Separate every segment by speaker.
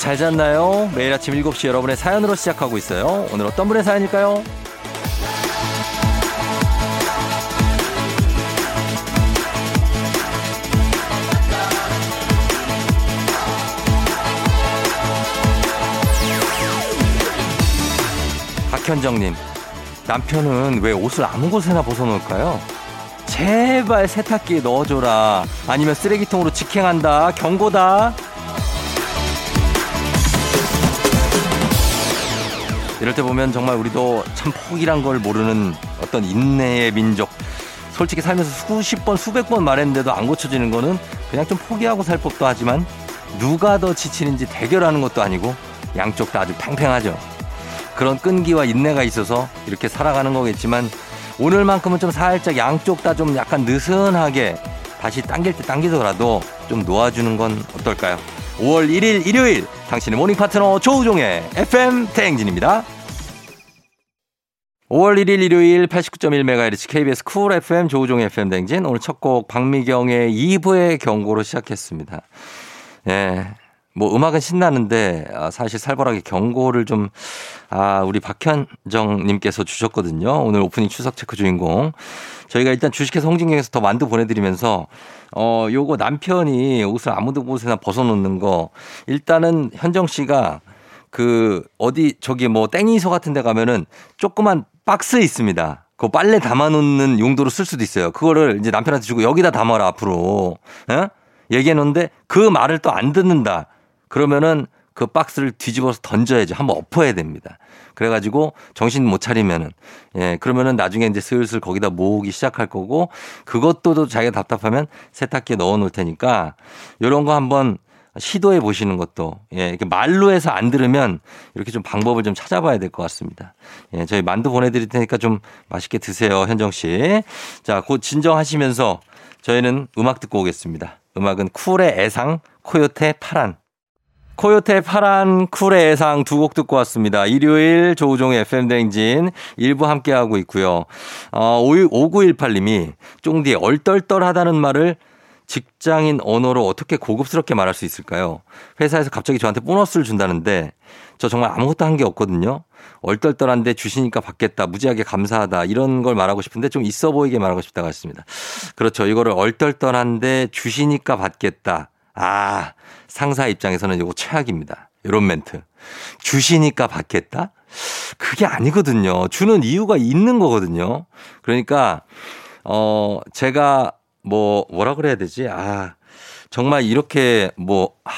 Speaker 1: 잘 잤나요? 매일 아침 7시 여러분의 사연으로 시작하고 있어요. 오늘 어떤 분의 사연일까요? 박현정님, 남편은 왜 옷을 아무 곳에나 벗어놓을까요? 제발 세탁기에 넣어줘라. 아니면 쓰레기통으로 직행한다. 경고다. 이럴 때 보면 정말 우리도 참 포기란 걸 모르는 어떤 인내의 민족. 솔직히 살면서 수십 번, 수백 번 말했는데도 안 고쳐지는 거는 그냥 좀 포기하고 살 법도 하지만 누가 더 지치는지 대결하는 것도 아니고 양쪽 다 아주 팽팽하죠. 그런 끈기와 인내가 있어서 이렇게 살아가는 거겠지만 오늘만큼은 좀 살짝 양쪽 다 좀 약간 느슨하게 다시 당길 때 당기더라도 좀 놓아주는 건 어떨까요? 5월 1일 일요일 당신의 모닝 파트너 조우종의 FM 대행진입니다. 5월 1일 일요일 89.1MHz KBS 쿨 FM 조우종의 FM 대행진 오늘 첫 곡 박미경의 이브의 경고로 시작했습니다. 예. 뭐 음악은 신나는데 아, 사실 살벌하게 경고를 좀 아, 우리 박현정 님께서 주셨거든요. 오늘 오프닝 출석 체크 주인공. 저희가 일단 주식회사 홍진경에서 더 만두 보내드리면서 어, 요거 남편이 옷을 아무도 곳에나 벗어놓는 거 일단은 현정 씨가 그 어디 저기 뭐 땡이소 같은 데 가면은 조그만 박스 있습니다. 그 빨래 담아놓는 용도로 쓸 수도 있어요. 그거를 이제 남편한테 주고 여기다 담아라 앞으로. 예? 얘기해 놓는데 그 말을 또 안 듣는다. 그러면은 그 박스를 뒤집어서 던져야죠. 한번 엎어야 됩니다. 그래가지고 정신 못 차리면은 예 그러면은 나중에 이제 슬슬 거기다 모으기 시작할 거고 그것도 자기가 답답하면 세탁기에 넣어 놓을 테니까 요런 거 한번 시도해 보시는 것도 예 이렇게 말로 해서 안 들으면 이렇게 좀 방법을 좀 찾아봐야 될 것 같습니다. 예 저희 만두 보내드릴 테니까 좀 맛있게 드세요 현정 씨. 자 곧 진정하시면서 저희는 음악 듣고 오겠습니다. 음악은 쿨의 애상 코요태 파란 코요태 파란 쿨의 애상 두 곡 듣고 왔습니다. 일요일 조우종의 FM대행진 일부 함께하고 있고요. 어, 5918님이 쫑디 얼떨떨하다는 말을 직장인 언어로 어떻게 고급스럽게 말할 수 있을까요? 회사에서 갑자기 저한테 보너스를 준다는데 저 정말 아무것도 한 게 없거든요. 얼떨떨한데 주시니까 받겠다. 무지하게 감사하다. 이런 걸 말하고 싶은데 좀 있어 보이게 말하고 싶다고 했습니다. 그렇죠. 이거를 얼떨떨한데 주시니까 받겠다. 아, 상사 입장에서는 이거 최악입니다. 이런 멘트. 주시니까 받겠다? 그게 아니거든요. 주는 이유가 있는 거거든요. 그러니까, 어, 제가 뭐, 뭐라 그래야 되지? 아, 정말 이렇게 뭐, 아,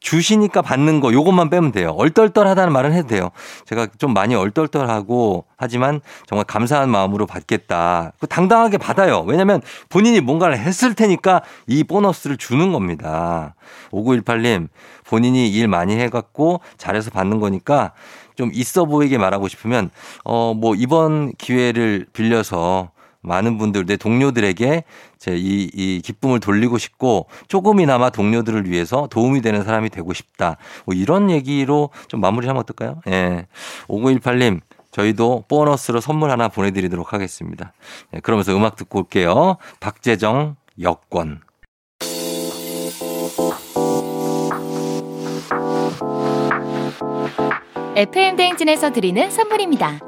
Speaker 1: 주시니까 받는 거 요것만 빼면 돼요. 얼떨떨하다는 말은 해도 돼요. 제가 좀 많이 얼떨떨하고 하지만 정말 감사한 마음으로 받겠다. 당당하게 받아요. 왜냐면 본인이 뭔가를 했을 테니까 이 보너스를 주는 겁니다. 5918님 본인이 일 많이 해갖고 잘해서 받는 거니까 좀 있어 보이게 말하고 싶으면 어 뭐 이번 기회를 빌려서 많은 분들, 내 동료들에게 제 이, 이 기쁨을 돌리고 싶고 조금이나마 동료들을 위해서 도움이 되는 사람이 되고 싶다. 뭐 이런 얘기로 좀 마무리하면 어떨까요? 예. 5918님, 저희도 보너스로 선물 하나 보내드리도록 하겠습니다. 예, 그러면서 음악 듣고 올게요. 박재정, 여권.
Speaker 2: FM 대행진에서 드리는 선물입니다.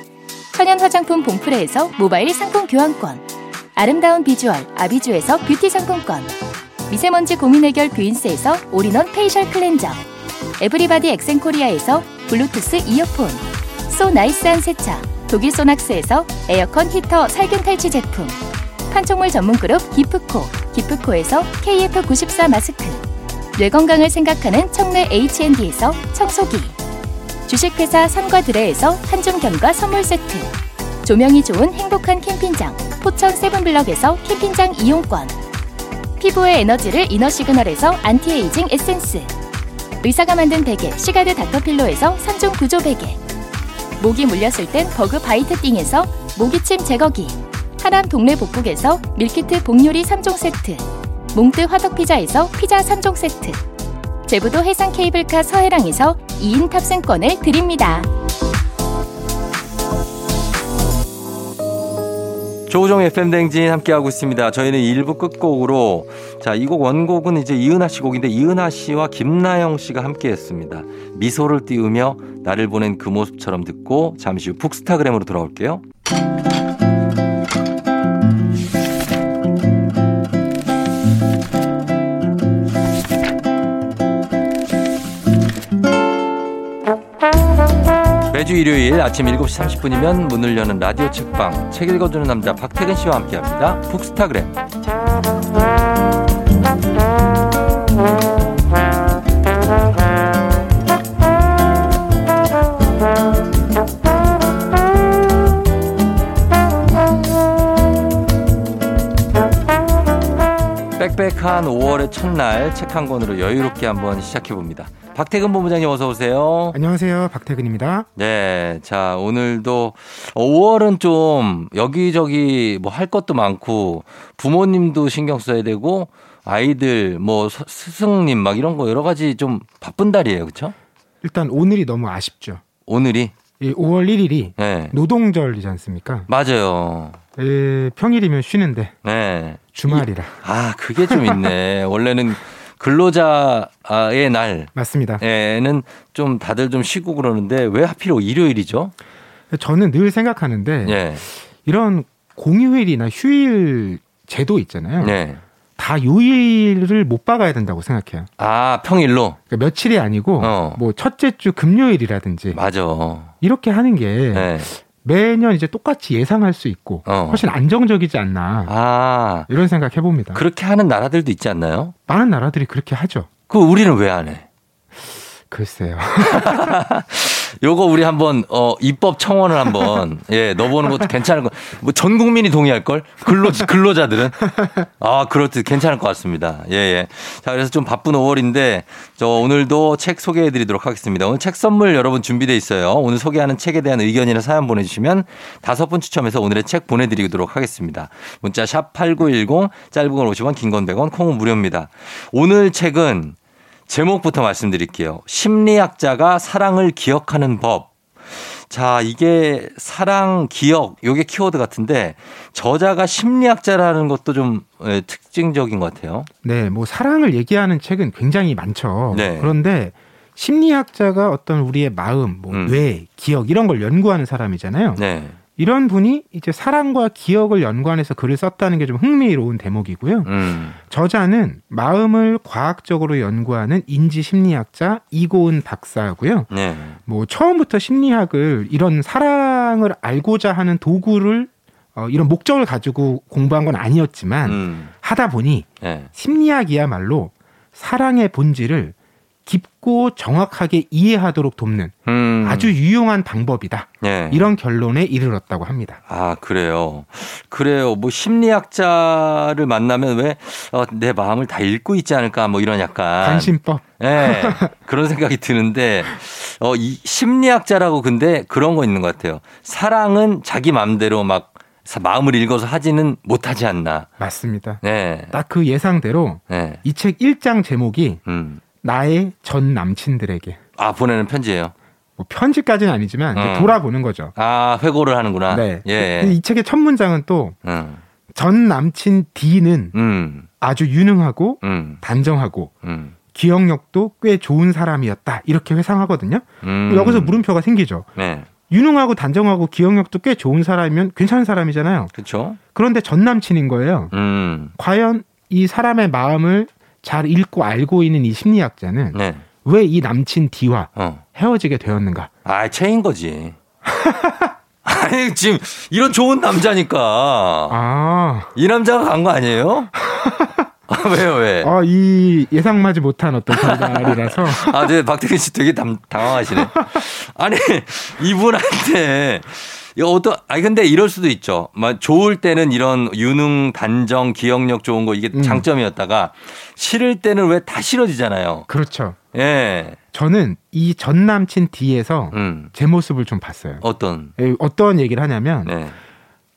Speaker 2: 천연 화장품 봉프레에서 모바일 상품 교환권 아름다운 비주얼 아비주에서 뷰티 상품권 미세먼지 고민 해결 뷰인스에서 all-in-one facial cleanser everybody 엑센코리아에서 블루투스 이어폰 so nice한 세차 독일 소낙스에서 에어컨 히터 살균 탈취 제품 판촉물 전문 그룹 기프코 기프코에서 KF94 마스크 뇌 건강을 생각하는 청내 H&D에서 청소기 주식회사 삼과드레에서 한중견과 선물 세트. 조명이 좋은 행복한 캠핑장 포천 세븐블럭에서 캠핑장 이용권. 피부의 에너지를 이너시그널에서 안티에이징 에센스. 의사가 만든 베개 시가드 닥터필로에서 3종 구조 베개. 모기 물렸을 땐 버그 바이트 띵에서 모기침 제거기. 하남 동네 복국에서 밀키트 복요리 3종 세트. 몽뜨 화덕피자에서 피자 3종 세트. 제부도 해상 케이블카 서해랑에서 2인 탑승권을 드립니다.
Speaker 1: 조우종 FM 댕진 함께하고 있습니다. 저희는 1부 끝곡으로 자, 이 곡 원곡은 이제 이은하 씨 곡인데 이은하 씨와 김나영 씨가 함께 했습니다. 미소를 띄우며 나를 보낸 그 모습처럼 듣고 잠시 후 북스타그램으로 돌아올게요. 매주 일요일 아침 7시 30분이면 문을 여는 라디오 책방 책 읽어주는 남자 박태근 씨와 함께합니다. 북스타그램 빽빽한 5월의 첫날 책 한 권으로 여유롭게 한번 시작해 봅니다. 박태근 본부장님 어서 오세요.
Speaker 3: 안녕하세요. 박태근입니다.
Speaker 1: 네. 자, 오늘도 5월은 좀 여기저기 뭐 할 것도 많고 부모님도 신경 써야 되고 아이들 뭐 스- 스승님 막 이런 거 여러 가지 좀 바쁜 달이에요. 그렇죠?
Speaker 3: 일단 오늘이 너무 아쉽죠.
Speaker 1: 오늘이
Speaker 3: 이 5월 1일이
Speaker 1: 네.
Speaker 3: 노동절이지 않습니까?
Speaker 1: 맞아요.
Speaker 3: 에, 평일이면 쉬는데
Speaker 1: 네.
Speaker 3: 주말이라.
Speaker 1: 아, 그게 좀 있네. 원래는 근로자의 날에는
Speaker 3: 맞습니다.
Speaker 1: 좀 다들 좀 쉬고 그러는데 왜 하필 일요일이죠?
Speaker 3: 저는 늘 생각하는데
Speaker 1: 예.
Speaker 3: 이런 공휴일이나 휴일 제도 있잖아요.
Speaker 1: 네.
Speaker 3: 다 요일을 못 박아야 된다고 생각해요.
Speaker 1: 아, 평일로?
Speaker 3: 그러니까 며칠이 아니고
Speaker 1: 어.
Speaker 3: 뭐 첫째 주 금요일이라든지
Speaker 1: 맞아.
Speaker 3: 이렇게 하는 게
Speaker 1: 네.
Speaker 3: 매년 이제 똑같이 예상할 수 있고
Speaker 1: 어.
Speaker 3: 훨씬 안정적이지 않나
Speaker 1: 아,
Speaker 3: 이런 생각 해봅니다.
Speaker 1: 그렇게 하는 나라들도 있지 않나요?
Speaker 3: 많은 나라들이 그렇게 하죠.
Speaker 1: 그 우리는 왜 안 해?
Speaker 3: 글쎄요.
Speaker 1: 요거 우리 한번 어 입법 청원을 한번 예 넣어보는 것도 괜찮을 것. 뭐전 국민이 동의할 걸 근로 근로자들은 아 그렇듯 괜찮을 것 같습니다. 예 예. 자 그래서 좀 바쁜 5월인데 저 오늘도 책 소개해드리도록 하겠습니다. 오늘 책 선물 여러분 준비돼 있어요. 오늘 소개하는 책에 대한 의견이나 사연 보내주시면 다섯 분 추첨해서 오늘의 책 보내드리도록 하겠습니다. 문자 샵 #8910 짧은 건 50원, 긴 건 100원, 콩은 무료입니다. 오늘 책은 제목부터 말씀드릴게요. 심리학자가 사랑을 기억하는 법. 자, 이게 사랑, 기억, 요게 키워드 같은데 저자가 심리학자라는 것도 좀 예, 특징적인 것 같아요.
Speaker 3: 네, 뭐 사랑을 얘기하는 책은 굉장히 많죠.
Speaker 1: 네.
Speaker 3: 그런데 심리학자가 어떤 우리의 마음, 뭐
Speaker 1: 음.
Speaker 3: 뇌, 기억 이런 걸 연구하는 사람이잖아요.
Speaker 1: 네.
Speaker 3: 이런 분이 이제 사랑과 기억을 연관해서 글을 썼다는 게 좀 흥미로운 대목이고요.
Speaker 1: 음.
Speaker 3: 저자는 마음을 과학적으로 연구하는 인지 심리학자 이고은 박사고요.
Speaker 1: 네.
Speaker 3: 뭐 처음부터 심리학을 이런 사랑을 알고자 하는 도구를 어, 이런 목적을 가지고 공부한 건 아니었지만
Speaker 1: 음.
Speaker 3: 하다 보니
Speaker 1: 네.
Speaker 3: 심리학이야말로 사랑의 본질을 깊고 정확하게 이해하도록 돕는
Speaker 1: 음.
Speaker 3: 아주 유용한 방법이다.
Speaker 1: 네.
Speaker 3: 이런 결론에 이르렀다고 합니다.
Speaker 1: 아, 그래요. 그래요. 뭐 심리학자를 만나면 왜 어, 내 마음을 다 읽고 있지 않을까 뭐 이런 약간
Speaker 3: 관심법.
Speaker 1: 예, 그런 생각이 드는데, 어, 이 심리학자라고 근데 그런 거 있는 것 같아요. 사랑은 자기 마음대로 막 사- 마음을 읽어서 하지는 못하지 않나.
Speaker 3: 맞습니다.
Speaker 1: 네.
Speaker 3: 딱 그 예상대로
Speaker 1: 네.
Speaker 3: 이책 1장 제목이
Speaker 1: 음.
Speaker 3: 나의 전 남친들에게
Speaker 1: 아, 보내는 편지예요.
Speaker 3: 뭐 편지까지는 아니지만
Speaker 1: 어.
Speaker 3: 돌아보는 거죠.
Speaker 1: 아, 회고를 하는구나.
Speaker 3: 네.
Speaker 1: 예.
Speaker 3: 이 책의 첫 문장은 또전
Speaker 1: 음.
Speaker 3: 남친 D는
Speaker 1: 음.
Speaker 3: 아주 유능하고
Speaker 1: 음.
Speaker 3: 단정하고
Speaker 1: 음.
Speaker 3: 기억력도 꽤 좋은 사람이었다. 이렇게 회상하거든요.
Speaker 1: 음.
Speaker 3: 여기서 물음표가 생기죠.
Speaker 1: 네.
Speaker 3: 유능하고 단정하고 기억력도 꽤 좋은 사람이면 괜찮은 사람이잖아요.
Speaker 1: 그쵸.
Speaker 3: 그런데 전 남친인 거예요.
Speaker 1: 음.
Speaker 3: 과연 이 사람의 마음을 잘 읽고 알고 있는 이 심리학자는
Speaker 1: 네.
Speaker 3: 왜이 남친 D와
Speaker 1: 어.
Speaker 3: 헤어지게 되었는가?
Speaker 1: 아, 체인 거지. 아니, 지금 이런 좋은 남자니까.
Speaker 3: 아,
Speaker 1: 이 남자가 간 거 아니에요? 아, 왜요, 왜?
Speaker 3: 아, 이 예상하지 못한 어떤 결과이라서
Speaker 1: 아, 네, 박태근 씨 되게 담, 당황하시네. 아니, 이분한테, 이거 어떤, 아니, 근데 이럴 수도 있죠. 막 좋을 때는 이런 유능, 단정, 기억력 좋은 거 이게
Speaker 3: 음.
Speaker 1: 장점이었다가 싫을 때는 왜 다 싫어지잖아요.
Speaker 3: 그렇죠.
Speaker 1: 예.
Speaker 3: 저는 이 전 남친 D에서
Speaker 1: 음.
Speaker 3: 제 모습을 좀 봤어요.
Speaker 1: 어떤,
Speaker 3: 예, 어떤 얘기를 하냐면
Speaker 1: 네.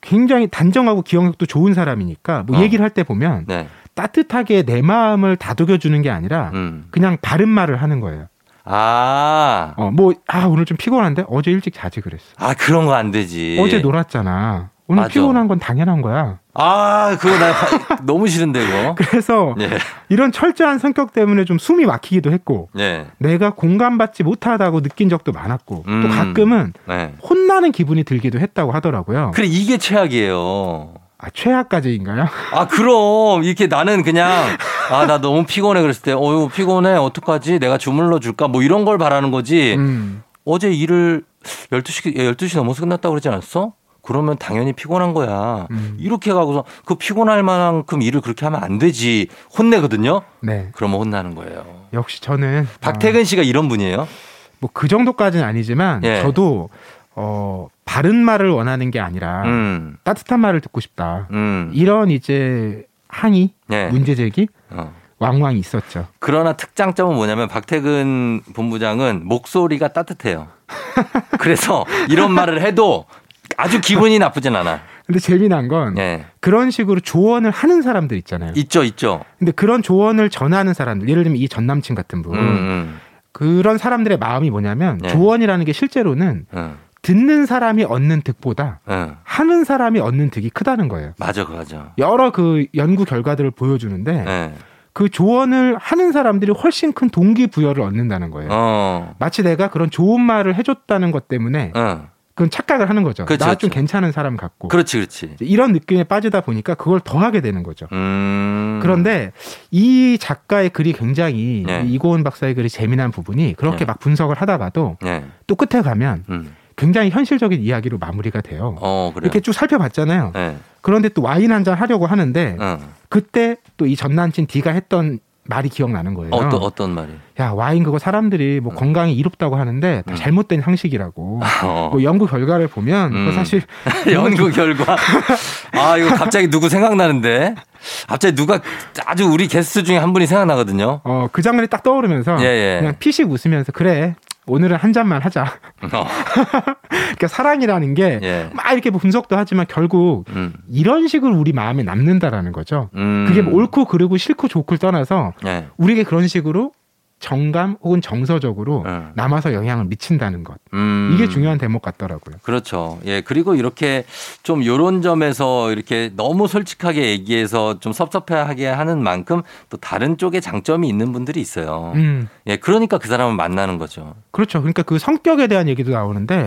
Speaker 3: 굉장히 단정하고 기억력도 좋은 사람이니까 뭐
Speaker 1: 어.
Speaker 3: 얘기를 할 때 보면
Speaker 1: 네.
Speaker 3: 따뜻하게 내 마음을 다독여 주는 게 아니라
Speaker 1: 음.
Speaker 3: 그냥 바른 말을 하는 거예요.
Speaker 1: 아.
Speaker 3: 어, 뭐, 아, 오늘 좀 피곤한데? 어제 일찍 자지 그랬어.
Speaker 1: 아, 그런 거 안 되지.
Speaker 3: 어제 놀았잖아. 오늘
Speaker 1: 맞아.
Speaker 3: 피곤한 건 당연한 거야.
Speaker 1: 아, 그거 나 너무 싫은데, 이거.
Speaker 3: 그래서
Speaker 1: 예.
Speaker 3: 이런 철저한 성격 때문에 좀 숨이 막히기도 했고,
Speaker 1: 예.
Speaker 3: 내가 공감받지 못하다고 느낀 적도 많았고,
Speaker 1: 음.
Speaker 3: 또 가끔은
Speaker 1: 네.
Speaker 3: 혼나는 기분이 들기도 했다고 하더라고요.
Speaker 1: 그래, 이게 최악이에요.
Speaker 3: 아, 최악까지인가요?
Speaker 1: 아, 그럼. 이렇게 나는 그냥, 아, 나 너무 피곤해. 그랬을 때, 어유 피곤해. 어떡하지? 내가 주물러 줄까? 뭐 이런 걸 바라는 거지.
Speaker 3: 음.
Speaker 1: 어제 일을 12시, 12시 넘어서 끝났다고 그러지 않았어? 그러면 당연히 피곤한 거야.
Speaker 3: 음.
Speaker 1: 이렇게 가고서 그 피곤할 만큼 일을 그렇게 하면 안 되지. 혼내거든요?
Speaker 3: 네.
Speaker 1: 그러면 혼나는 거예요.
Speaker 3: 역시 저는.
Speaker 1: 박태근 씨가 이런 분이에요?
Speaker 3: 뭐 그 정도까지는 아니지만,
Speaker 1: 예.
Speaker 3: 저도, 어, 바른 말을 원하는 게 아니라,
Speaker 1: 음,
Speaker 3: 따뜻한 말을 듣고 싶다.
Speaker 1: 음.
Speaker 3: 이런 이제 항의,
Speaker 1: 예.
Speaker 3: 문제 제기,
Speaker 1: 어.
Speaker 3: 왕왕 있었죠.
Speaker 1: 그러나 특장점은 뭐냐면 박태근 본부장은 목소리가 따뜻해요. 그래서 이런 말을 해도 아주 기분이 나쁘진 않아.
Speaker 3: 근데 재미난 건
Speaker 1: 예.
Speaker 3: 그런 식으로 조언을 하는 사람들 있잖아요.
Speaker 1: 있죠, 있죠.
Speaker 3: 근데 그런 조언을 전하는 사람들, 예를 들면 이 전 남친 같은 분,
Speaker 1: 음, 음,
Speaker 3: 그런 사람들의 마음이 뭐냐면
Speaker 1: 네.
Speaker 3: 조언이라는 게 실제로는
Speaker 1: 음,
Speaker 3: 듣는 사람이 얻는 득보다
Speaker 1: 음.
Speaker 3: 하는 사람이 얻는 득이 크다는 거예요.
Speaker 1: 맞아, 맞아.
Speaker 3: 여러 그 연구 결과들을 보여주는데
Speaker 1: 예.
Speaker 3: 그 조언을 하는 사람들이 훨씬 큰 동기 부여를 얻는다는 거예요.
Speaker 1: 어,
Speaker 3: 마치 내가 그런 좋은 말을 해줬다는 것 때문에
Speaker 1: 어.
Speaker 3: 그건 착각을 하는 거죠. 나 좀. 괜찮은 사람 같고
Speaker 1: 그렇지, 그렇지.
Speaker 3: 이런 느낌에 빠지다 보니까 그걸 더 하게 되는 거죠.
Speaker 1: 음.
Speaker 3: 그런데 이 작가의 글이 굉장히
Speaker 1: 네.
Speaker 3: 이 이고은 박사의 글이 재미난 부분이 그렇게
Speaker 1: 네.
Speaker 3: 막 분석을 하다가도
Speaker 1: 예.
Speaker 3: 또 끝에 가면
Speaker 1: 음.
Speaker 3: 굉장히 현실적인 이야기로 마무리가 돼요.
Speaker 1: 어.
Speaker 3: 이렇게 쭉 살펴봤잖아요.
Speaker 1: 예.
Speaker 3: 그런데 또 와인 한 잔 하려고 하는데
Speaker 1: 어.
Speaker 3: 그때 또 이 전남친 D가 했던 말이 기억나는 거예요.
Speaker 1: 어떤 어떤 말이?
Speaker 3: 야 와인 그거 사람들이 뭐
Speaker 1: 음.
Speaker 3: 건강에 이롭다고 하는데 다
Speaker 1: 음.
Speaker 3: 잘못된 상식이라고.
Speaker 1: 어.
Speaker 3: 뭐 연구 결과를 보면
Speaker 1: 음.
Speaker 3: 사실
Speaker 1: 연구 결과. 아, 이거 갑자기 누구 생각나는데? 갑자기 누가 아주 우리 게스트 중에 한 분이 생각나거든요.
Speaker 3: 어, 그 장면이 딱 떠오르면서
Speaker 1: 예, 예.
Speaker 3: 그냥 피식 웃으면서 그래 오늘은 한 잔만 하자.
Speaker 1: 어,
Speaker 3: 그러니까 사랑이라는 게막
Speaker 1: 예.
Speaker 3: 이렇게 뭐 분석도 하지만 결국
Speaker 1: 음.
Speaker 3: 이런 식으로 우리 마음에 남는다라는 거죠.
Speaker 1: 음.
Speaker 3: 그게 뭐 옳고 그르고 싫고 좋고를 떠나서
Speaker 1: 예.
Speaker 3: 우리에게 그런 식으로 정감 혹은 정서적으로
Speaker 1: 음.
Speaker 3: 남아서 영향을 미친다는 것.
Speaker 1: 음.
Speaker 3: 이게 중요한 대목 같더라고요.
Speaker 1: 그렇죠. 예. 그리고 이렇게 좀 요런 점에서 이렇게 너무 솔직하게 얘기해서 좀 섭섭해하게 하는 만큼 또 다른 쪽에 장점이 있는 분들이 있어요.
Speaker 3: 음,
Speaker 1: 예. 그러니까 그 사람을 만나는 거죠.
Speaker 3: 그렇죠. 그러니까 그 성격에 대한 얘기도 나오는데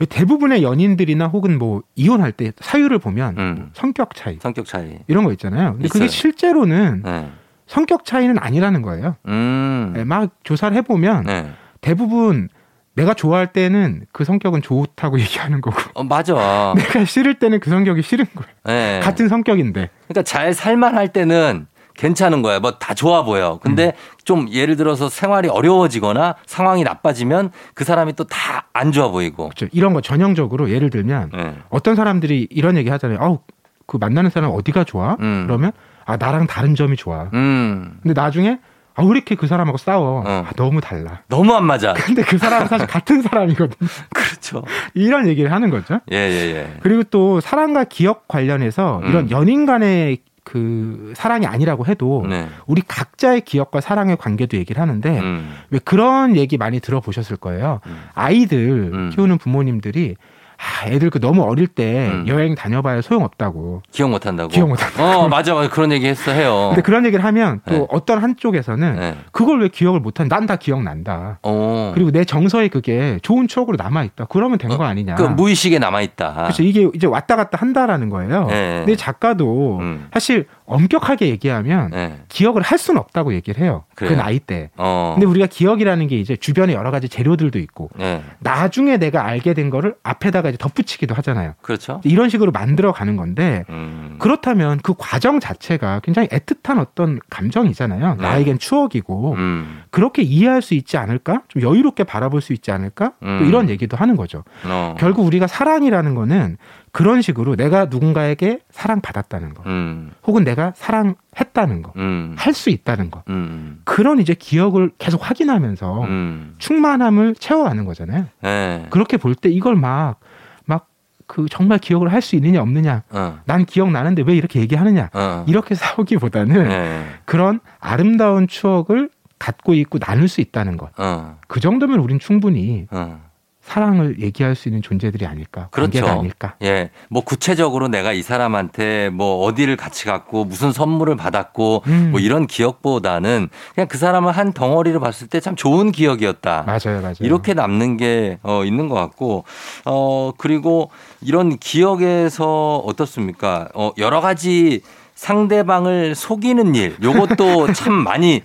Speaker 1: 예.
Speaker 3: 대부분의 연인들이나 혹은 뭐 이혼할 때 사유를 보면
Speaker 1: 음.
Speaker 3: 성격 차이
Speaker 1: 성격 차이.
Speaker 3: 이런 거 있잖아요. 근데 그게
Speaker 1: 있어요.
Speaker 3: 실제로는
Speaker 1: 예.
Speaker 3: 성격 차이는 아니라는 거예요.
Speaker 1: 음.
Speaker 3: 네, 막 조사를 해보면
Speaker 1: 네.
Speaker 3: 대부분 내가 좋아할 때는 그 성격은 좋다고 얘기하는 거고
Speaker 1: 어, 맞아.
Speaker 3: 내가 싫을 때는 그 성격이 싫은 거예요.
Speaker 1: 예.
Speaker 3: 같은 성격인데.
Speaker 1: 그러니까 잘 살만 할 때는 괜찮은 거야. 뭐 다 좋아 보여. 근데
Speaker 3: 음.
Speaker 1: 좀 예를 들어서 생활이 어려워지거나 상황이 나빠지면 그 사람이 또 다 안 좋아 보이고.
Speaker 3: 그렇죠. 이런 거 전형적으로 예를 들면
Speaker 1: 예.
Speaker 3: 어떤 사람들이 이런 얘기 하잖아요. 아우 그 만나는 사람 어디가 좋아?
Speaker 1: 음.
Speaker 3: 그러면 아 나랑 다른 점이 좋아.
Speaker 1: 음.
Speaker 3: 근데 나중에 아 왜 이렇게 그 사람하고 싸워?
Speaker 1: 어.
Speaker 3: 아, 너무 달라.
Speaker 1: 너무 안 맞아.
Speaker 3: 근데 그 사람은 사실 같은 사람이거든.
Speaker 1: 그렇죠.
Speaker 3: 이런 얘기를 하는 거죠.
Speaker 1: 예, 예, 예.
Speaker 3: 그리고 또 사랑과 기억 관련해서
Speaker 1: 음.
Speaker 3: 이런 연인 간의 그 사랑이 아니라고 해도
Speaker 1: 네.
Speaker 3: 우리 각자의 기억과 사랑의 관계도 얘기를 하는데
Speaker 1: 음.
Speaker 3: 왜 그런 얘기 많이 들어보셨을 거예요.
Speaker 1: 음.
Speaker 3: 아이들
Speaker 1: 음.
Speaker 3: 키우는 부모님들이 아, 애들 그 너무 어릴 때
Speaker 1: 음.
Speaker 3: 여행 다녀봐야 소용없다고.
Speaker 1: 기억 못 한다고.
Speaker 3: 기억 못 한다고.
Speaker 1: 어, 맞아. 맞아. 그런 얘기 했어 해요.
Speaker 3: 근데 그런 얘기를 하면 또
Speaker 1: 네.
Speaker 3: 어떤 한쪽에서는
Speaker 1: 네.
Speaker 3: 그걸 왜 기억을 못하는? 난다 기억난다.
Speaker 1: 어.
Speaker 3: 그리고 내 정서에 그게 좋은 추억으로 남아 있다. 그러면 된거 아니냐?
Speaker 1: 그 무의식에 남아 있다.
Speaker 3: 그렇죠. 이게 이제 왔다 갔다 한다라는 거예요.
Speaker 1: 네.
Speaker 3: 근데 작가도
Speaker 1: 음.
Speaker 3: 사실 엄격하게 얘기하면
Speaker 1: 네.
Speaker 3: 기억을 할 수는 없다고 얘기를 해요. 그
Speaker 1: 그래요?
Speaker 3: 나이 때.
Speaker 1: 어.
Speaker 3: 근데 우리가 기억이라는 게 이제 주변에 여러 가지 재료들도 있고
Speaker 1: 네.
Speaker 3: 나중에 내가 알게 된 거를 앞에다가 이제 덧붙이기도 하잖아요.
Speaker 1: 그렇죠.
Speaker 3: 이런 식으로 만들어 가는 건데
Speaker 1: 음.
Speaker 3: 그렇다면 그 과정 자체가 굉장히 애틋한 어떤 감정이잖아요.
Speaker 1: 네.
Speaker 3: 나에겐 추억이고
Speaker 1: 음.
Speaker 3: 그렇게 이해할 수 있지 않을까? 좀 여유롭게 바라볼 수 있지 않을까?
Speaker 1: 음.
Speaker 3: 또 이런 얘기도 하는 거죠.
Speaker 1: 어.
Speaker 3: 결국 우리가 사랑이라는 거는 그런 식으로 내가 누군가에게 사랑받았다는 거,
Speaker 1: 음.
Speaker 3: 혹은 내가 사랑했다는 거,
Speaker 1: 음.
Speaker 3: 할수 있다는 거.
Speaker 1: 음.
Speaker 3: 그런 이제 기억을 계속 확인하면서
Speaker 1: 음.
Speaker 3: 충만함을 채워가는 거잖아요.
Speaker 1: 네.
Speaker 3: 그렇게 볼 때 이걸 막, 막 그 정말 기억을 할 수 있느냐 없느냐.
Speaker 1: 어.
Speaker 3: 난 기억나는데 왜 이렇게 얘기하느냐.
Speaker 1: 어.
Speaker 3: 이렇게 싸우기보다는
Speaker 1: 네.
Speaker 3: 그런 아름다운 추억을 갖고 있고 나눌 수 있다는 것.
Speaker 1: 어.
Speaker 3: 그 정도면 우린 충분히
Speaker 1: 어.
Speaker 3: 사랑을 얘기할 수 있는 존재들이 아닐까.
Speaker 1: 그렇죠.
Speaker 3: 아닐까.
Speaker 1: 예. 뭐 구체적으로 내가 이 사람한테 뭐 어디를 같이 갔고 무슨 선물을 받았고
Speaker 3: 음.
Speaker 1: 뭐 이런 기억보다는 그냥 그 사람을 한 덩어리로 봤을 때 참 좋은 기억이었다.
Speaker 3: 맞아요, 맞아요.
Speaker 1: 이렇게 남는 게 어, 있는 것 같고 어 그리고 이런 기억에서 어떻습니까? 어 여러 가지 상대방을 속이는 일 요것도 참 많이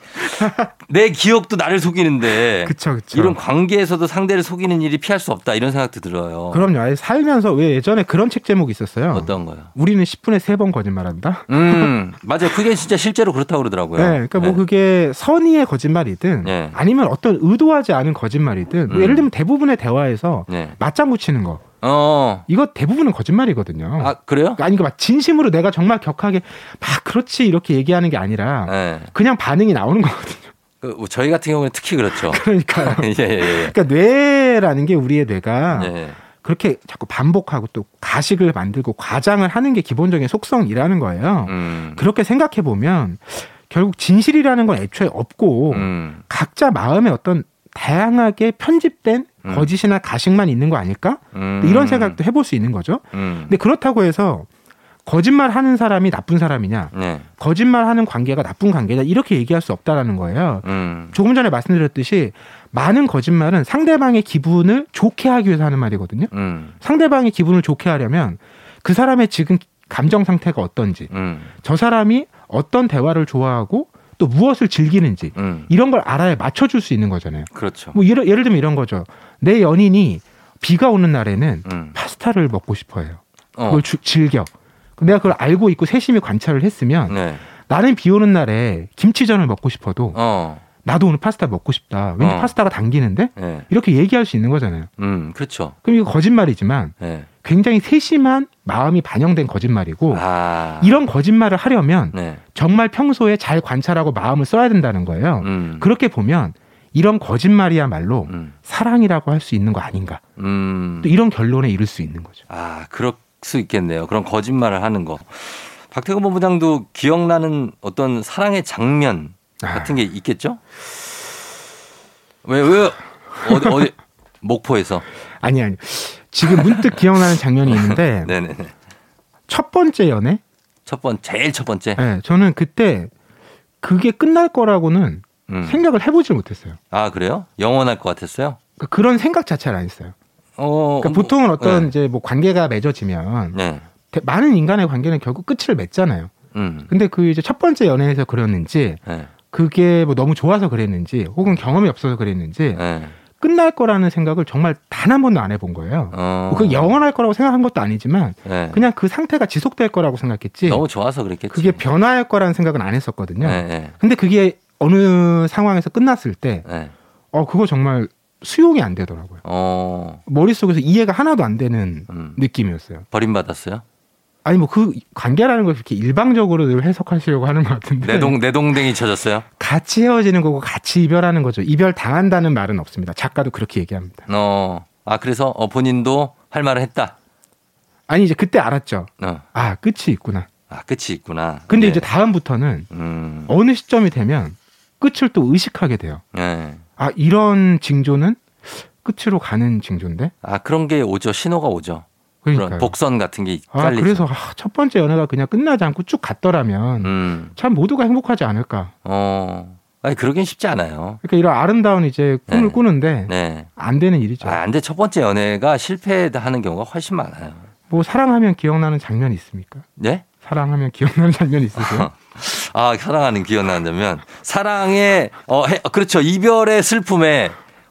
Speaker 1: 내 기억도 나를 속이는데
Speaker 3: 그쵸, 그쵸.
Speaker 1: 이런 관계에서도 상대를 속이는 일이 피할 수 없다 이런 생각도 들어요.
Speaker 3: 그럼요. 아예 살면서 왜 예전에 그런 책 제목이 있었어요.
Speaker 1: 어떤 거요?
Speaker 3: 우리는 10분에 3번 거짓말한다.
Speaker 1: 음 맞아요. 그게 진짜 실제로 그렇다고 그러더라고요.
Speaker 3: 네, 그러니까 뭐 그게 선의의 거짓말이든
Speaker 1: 네.
Speaker 3: 아니면 어떤 의도하지 않은 거짓말이든 뭐
Speaker 1: 음.
Speaker 3: 예를 들면 대부분의 대화에서
Speaker 1: 네.
Speaker 3: 맞장구 치는 거
Speaker 1: 어.
Speaker 3: 이거 대부분은 거짓말이거든요.
Speaker 1: 아 그래요?
Speaker 3: 아니 그막 진심으로 내가 정말 격하게 막 그렇지 이렇게 얘기하는 게 아니라
Speaker 1: 네.
Speaker 3: 그냥 반응이 나오는 거거든요.
Speaker 1: 그, 저희 같은 경우는 특히 그렇죠.
Speaker 3: 그러니까요.
Speaker 1: 예, 예, 예.
Speaker 3: 그러니까 뇌라는 게 우리의 뇌가
Speaker 1: 예.
Speaker 3: 그렇게 자꾸 반복하고 또 가식을 만들고 과장을 하는 게 기본적인 속성이라는 거예요.
Speaker 1: 음.
Speaker 3: 그렇게 생각해 보면 결국 진실이라는 건 애초에 없고
Speaker 1: 음.
Speaker 3: 각자 마음에 어떤 다양하게 편집된
Speaker 1: 음.
Speaker 3: 거짓이나 가식만 있는 거 아닐까?
Speaker 1: 음.
Speaker 3: 이런 생각도 해볼 수 있는 거죠.
Speaker 1: 음.
Speaker 3: 근데 그렇다고 해서 거짓말 하는 사람이 나쁜 사람이냐,
Speaker 1: 네.
Speaker 3: 거짓말 하는 관계가 나쁜 관계냐, 이렇게 얘기할 수 없다라는 거예요.
Speaker 1: 음.
Speaker 3: 조금 전에 말씀드렸듯이 많은 거짓말은 상대방의 기분을 좋게 하기 위해서 하는 말이거든요.
Speaker 1: 음.
Speaker 3: 상대방의 기분을 좋게 하려면 그 사람의 지금 감정 상태가 어떤지,
Speaker 1: 음.
Speaker 3: 저 사람이 어떤 대화를 좋아하고 또 무엇을 즐기는지
Speaker 1: 음.
Speaker 3: 이런 걸 알아야 맞춰줄 수 있는 거잖아요.
Speaker 1: 그렇죠.
Speaker 3: 뭐 예를, 예를 들면 이런 거죠. 내 연인이 비가 오는 날에는
Speaker 1: 음.
Speaker 3: 파스타를 먹고 싶어해요.
Speaker 1: 어.
Speaker 3: 그걸 주- 즐겨. 내가 그걸 알고 있고 세심히 관찰을 했으면
Speaker 1: 네.
Speaker 3: 나는 비 오는 날에 김치전을 먹고 싶어도
Speaker 1: 어.
Speaker 3: 나도 오늘 파스타 먹고 싶다. 왠지
Speaker 1: 어.
Speaker 3: 파스타가 당기는데
Speaker 1: 네.
Speaker 3: 이렇게 얘기할 수 있는 거잖아요.
Speaker 1: 음. 그렇죠.
Speaker 3: 그럼 이거 거짓말이지만
Speaker 1: 네.
Speaker 3: 굉장히 세심한 마음이 반영된 거짓말이고
Speaker 1: 아.
Speaker 3: 이런 거짓말을 하려면
Speaker 1: 네.
Speaker 3: 정말 평소에 잘 관찰하고 마음을 써야 된다는 거예요.
Speaker 1: 음.
Speaker 3: 그렇게 보면 이런 거짓말이야말로
Speaker 1: 음.
Speaker 3: 사랑이라고 할 수 있는 거 아닌가.
Speaker 1: 음.
Speaker 3: 또 이런 결론에 이를 수 있는 거죠.
Speaker 1: 아, 그럴 수 있겠네요. 그런 거짓말을 하는 거. 박태근 본부장도 기억나는 어떤 사랑의 장면 같은 게 있겠죠? 왜, 왜, 어디, 어디, 목포에서.
Speaker 3: 아니 아니. 지금 문득 기억나는 장면이 있는데
Speaker 1: 네네네.
Speaker 3: 첫 번째 연애?
Speaker 1: 첫 번, 제일 첫 번째.
Speaker 3: 네, 저는 그때 그게 끝날 거라고는
Speaker 1: 음.
Speaker 3: 생각을 해보질 못했어요.
Speaker 1: 아, 그래요? 영원할 것 같았어요?
Speaker 3: 그러니까 그런 생각 자체를 안 했어요.
Speaker 1: 어.
Speaker 3: 그러니까
Speaker 1: 뭐,
Speaker 3: 보통은 어떤
Speaker 1: 네.
Speaker 3: 이제 뭐 관계가 맺어지면
Speaker 1: 네.
Speaker 3: 대- 많은 인간의 관계는 결국 끝을 맺잖아요.
Speaker 1: 음.
Speaker 3: 근데 그 이제 첫 번째 연애에서 그랬는지
Speaker 1: 네.
Speaker 3: 그게 뭐 너무 좋아서 그랬는지 혹은 경험이 없어서 그랬는지
Speaker 1: 네.
Speaker 3: 끝날 거라는 생각을 정말 단 한 번도 안 해본 거예요.
Speaker 1: 어.
Speaker 3: 그 영원할 거라고 생각한 것도 아니지만
Speaker 1: 네.
Speaker 3: 그냥 그 상태가 지속될 거라고 생각했지.
Speaker 1: 너무 좋아서 그랬겠지.
Speaker 3: 그게 변화할 거라는 생각은 안 했었거든요.
Speaker 1: 네. 네.
Speaker 3: 근데 그게 어느 상황에서 끝났을 때,
Speaker 1: 네.
Speaker 3: 어, 그거 정말 수용이 안 되더라고요.
Speaker 1: 어.
Speaker 3: 머릿속에서 이해가 하나도 안 되는
Speaker 1: 음.
Speaker 3: 느낌이었어요.
Speaker 1: 버림받았어요?
Speaker 3: 아니, 뭐 그 관계라는 걸 그렇게 일방적으로 늘 해석하시려고 하는 것 같은데.
Speaker 1: 내동, 내동댕이 쳐졌어요?
Speaker 3: 같이 헤어지는 거고 같이 이별하는 거죠. 이별 당한다는 말은 없습니다. 작가도 그렇게 얘기합니다.
Speaker 1: 어. 아, 그래서 어, 본인도 할 말을 했다.
Speaker 3: 아니, 이제 그때 알았죠.
Speaker 1: 어.
Speaker 3: 아, 끝이 있구나.
Speaker 1: 아, 끝이 있구나.
Speaker 3: 근데
Speaker 1: 네.
Speaker 3: 이제 다음부터는
Speaker 1: 음.
Speaker 3: 어느 시점이 되면 끝을 또 의식하게 돼요.
Speaker 1: 네.
Speaker 3: 아, 이런 징조는 끝으로 가는 징조인데?
Speaker 1: 아, 그런 게 오죠. 신호가 오죠. 그런
Speaker 3: 그러니까요.
Speaker 1: 복선 같은 게
Speaker 3: 아,
Speaker 1: 깔리죠.
Speaker 3: 그래서 아, 첫 번째 연애가 그냥 끝나지 않고 쭉 갔더라면
Speaker 1: 음.
Speaker 3: 참 모두가 행복하지 않을까.
Speaker 1: 어. 아니, 그러긴 쉽지 않아요.
Speaker 3: 그러니까 이런 아름다운 이제 꿈을
Speaker 1: 네.
Speaker 3: 꾸는데
Speaker 1: 네.
Speaker 3: 안 되는 일이죠.
Speaker 1: 아, 안 돼. 첫 번째 연애가 실패하는 경우가 훨씬 많아요.
Speaker 3: 뭐 사랑하면 기억나는 장면이 있습니까?
Speaker 1: 네?
Speaker 3: 사랑하면 기억나는 장면 있으세요?
Speaker 1: 아, 사랑하는 기억나는 장면. 사랑의, 어, 해, 그렇죠. 이별의 슬픔에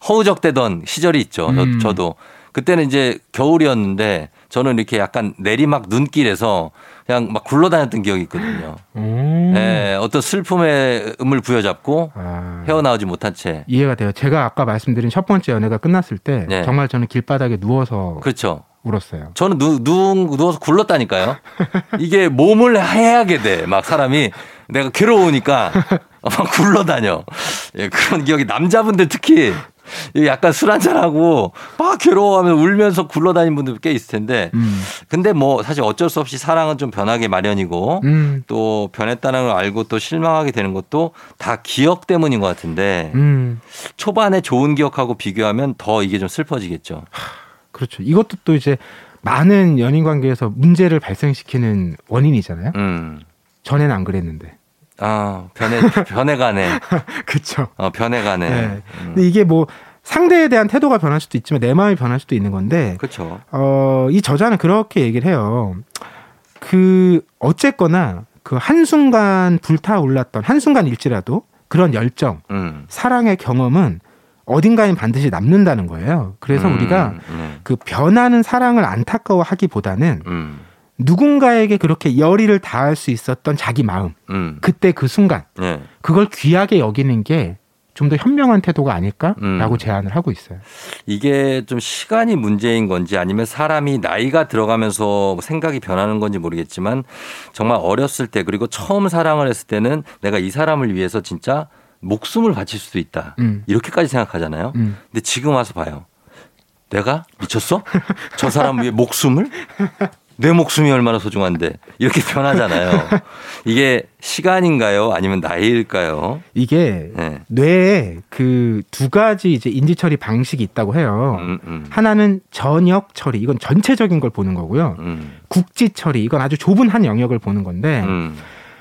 Speaker 1: 허우적대던 시절이 있죠.
Speaker 3: 음.
Speaker 1: 저, 도 그때는 이제 겨울이었는데 저는 이렇게 약간 내리막 눈길에서 그냥 막 굴러다녔던 기억이 있거든요.
Speaker 3: 오.
Speaker 1: 예, 어떤 슬픔의 음을 부여잡고
Speaker 3: 아,
Speaker 1: 헤어나오지 못한 채.
Speaker 3: 이해가 돼요. 제가 아까 말씀드린 첫 번째 연애가 끝났을 때
Speaker 1: 네.
Speaker 3: 정말 저는 길바닥에 누워서
Speaker 1: 그렇죠.
Speaker 3: 울었어요.
Speaker 1: 저는 누, 누, 누워서 굴렀다니까요. 이게 몸을 해하게 돼. 막 사람이 내가 괴로우니까 막 굴러다녀. 예, 그런 기억이 남자분들 특히 약간 술 한잔하고 막 괴로워하면 울면서 굴러다니는 분들 꽤 있을 텐데
Speaker 3: 음.
Speaker 1: 근데 뭐 사실 어쩔 수 없이 사랑은 좀 변하게 마련이고
Speaker 3: 음.
Speaker 1: 또 변했다는 걸 알고 또 실망하게 되는 것도 다 기억 때문인 것 같은데
Speaker 3: 음.
Speaker 1: 초반에 좋은 기억하고 비교하면 더 이게 좀 슬퍼지겠죠.
Speaker 3: 그렇죠. 이것도 또 이제 많은 연인 관계에서 문제를 발생시키는 원인이잖아요.
Speaker 1: 음.
Speaker 3: 전에는 안 그랬는데.
Speaker 1: 아, 변해, 변해가네.
Speaker 3: 그렇죠.
Speaker 1: 어, 변해가네.
Speaker 3: 네.
Speaker 1: 음.
Speaker 3: 근데 이게 뭐 상대에 대한 태도가 변할 수도 있지만 내 마음이 변할 수도 있는 건데
Speaker 1: 그렇죠.
Speaker 3: 어, 이 저자는 그렇게 얘기를 해요. 그 어쨌거나 그 한순간 불타올랐던 한순간일지라도 그런 열정,
Speaker 1: 음.
Speaker 3: 사랑의 경험은 어딘가엔 반드시 남는다는 거예요. 그래서
Speaker 1: 음,
Speaker 3: 우리가
Speaker 1: 네.
Speaker 3: 그 변하는 사랑을 안타까워하기보다는
Speaker 1: 음.
Speaker 3: 누군가에게 그렇게 열의를 다할 수 있었던 자기 마음,
Speaker 1: 음.
Speaker 3: 그때 그 순간
Speaker 1: 네.
Speaker 3: 그걸 귀하게 여기는 게 좀 더 현명한 태도가 아닐까라고
Speaker 1: 음.
Speaker 3: 제안을 하고 있어요.
Speaker 1: 이게 좀 시간이 문제인 건지 아니면 사람이 나이가 들어가면서 생각이 변하는 건지 모르겠지만 정말 어렸을 때 그리고 처음 사랑을 했을 때는 내가 이 사람을 위해서 진짜 목숨을 바칠 수도 있다.
Speaker 3: 음.
Speaker 1: 이렇게까지 생각하잖아요.
Speaker 3: 음.
Speaker 1: 근데 지금 와서 봐요. 내가 미쳤어? 저 사람 위해 목숨을? 내 목숨이 얼마나 소중한데 이렇게 변하잖아요. 이게 시간인가요? 아니면 나이일까요?
Speaker 3: 이게
Speaker 1: 네.
Speaker 3: 뇌에 그 두 가지 이제 인지 처리 방식이 있다고 해요.
Speaker 1: 음, 음,
Speaker 3: 하나는 전역 처리, 이건 전체적인 걸 보는 거고요.
Speaker 1: 음,
Speaker 3: 국지 처리, 이건 아주 좁은 한 영역을 보는 건데
Speaker 1: 음.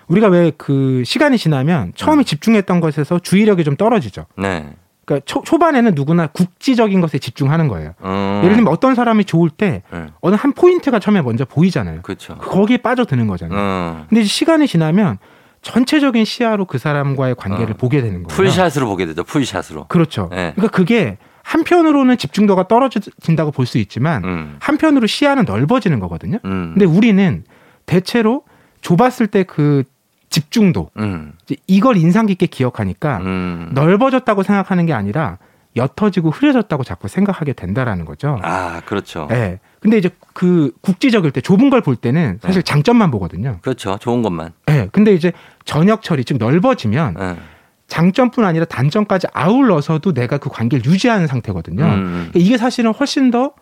Speaker 3: 우리가 왜 그 시간이 지나면 처음에
Speaker 1: 음.
Speaker 3: 집중했던 것에서 주의력이 좀 떨어지죠.
Speaker 1: 네.
Speaker 3: 그러니까 초, 초반에는 누구나 국지적인 것에 집중하는 거예요.
Speaker 1: 음.
Speaker 3: 예를 들면 어떤 사람이 좋을 때
Speaker 1: 네.
Speaker 3: 어느 한 포인트가 처음에 먼저 보이잖아요.
Speaker 1: 그렇죠.
Speaker 3: 거기에 빠져드는 거잖아요.
Speaker 1: 음.
Speaker 3: 근데 시간이 지나면 전체적인 시야로 그 사람과의 관계를
Speaker 1: 어.
Speaker 3: 보게 되는 거예요.
Speaker 1: 풀샷으로 보게 되죠. 풀샷으로.
Speaker 3: 그렇죠.
Speaker 1: 네.
Speaker 3: 그러니까 그게 한편으로는 집중도가 떨어진다고 볼 수 있지만
Speaker 1: 음.
Speaker 3: 한편으로 시야는 넓어지는 거거든요.
Speaker 1: 음.
Speaker 3: 근데 우리는 대체로 좁았을 때 그 집중도
Speaker 1: 음.
Speaker 3: 이걸 인상 깊게 기억하니까
Speaker 1: 음.
Speaker 3: 넓어졌다고 생각하는 게 아니라 옅어지고 흐려졌다고 자꾸 생각하게 된다라는 거죠.
Speaker 1: 아, 그렇죠.
Speaker 3: 예. 근데 이제 그 국지적일 때 좁은 걸 볼 때는 사실
Speaker 1: 네.
Speaker 3: 장점만 보거든요.
Speaker 1: 그렇죠. 좋은 것만.
Speaker 3: 예. 근데 이제 전역 처리 즉 넓어지면
Speaker 1: 예.
Speaker 3: 장점뿐 아니라 단점까지 아울러서도 내가 그 관계를 유지하는 상태거든요.
Speaker 1: 음.
Speaker 3: 그러니까 이게 사실은 훨씬 더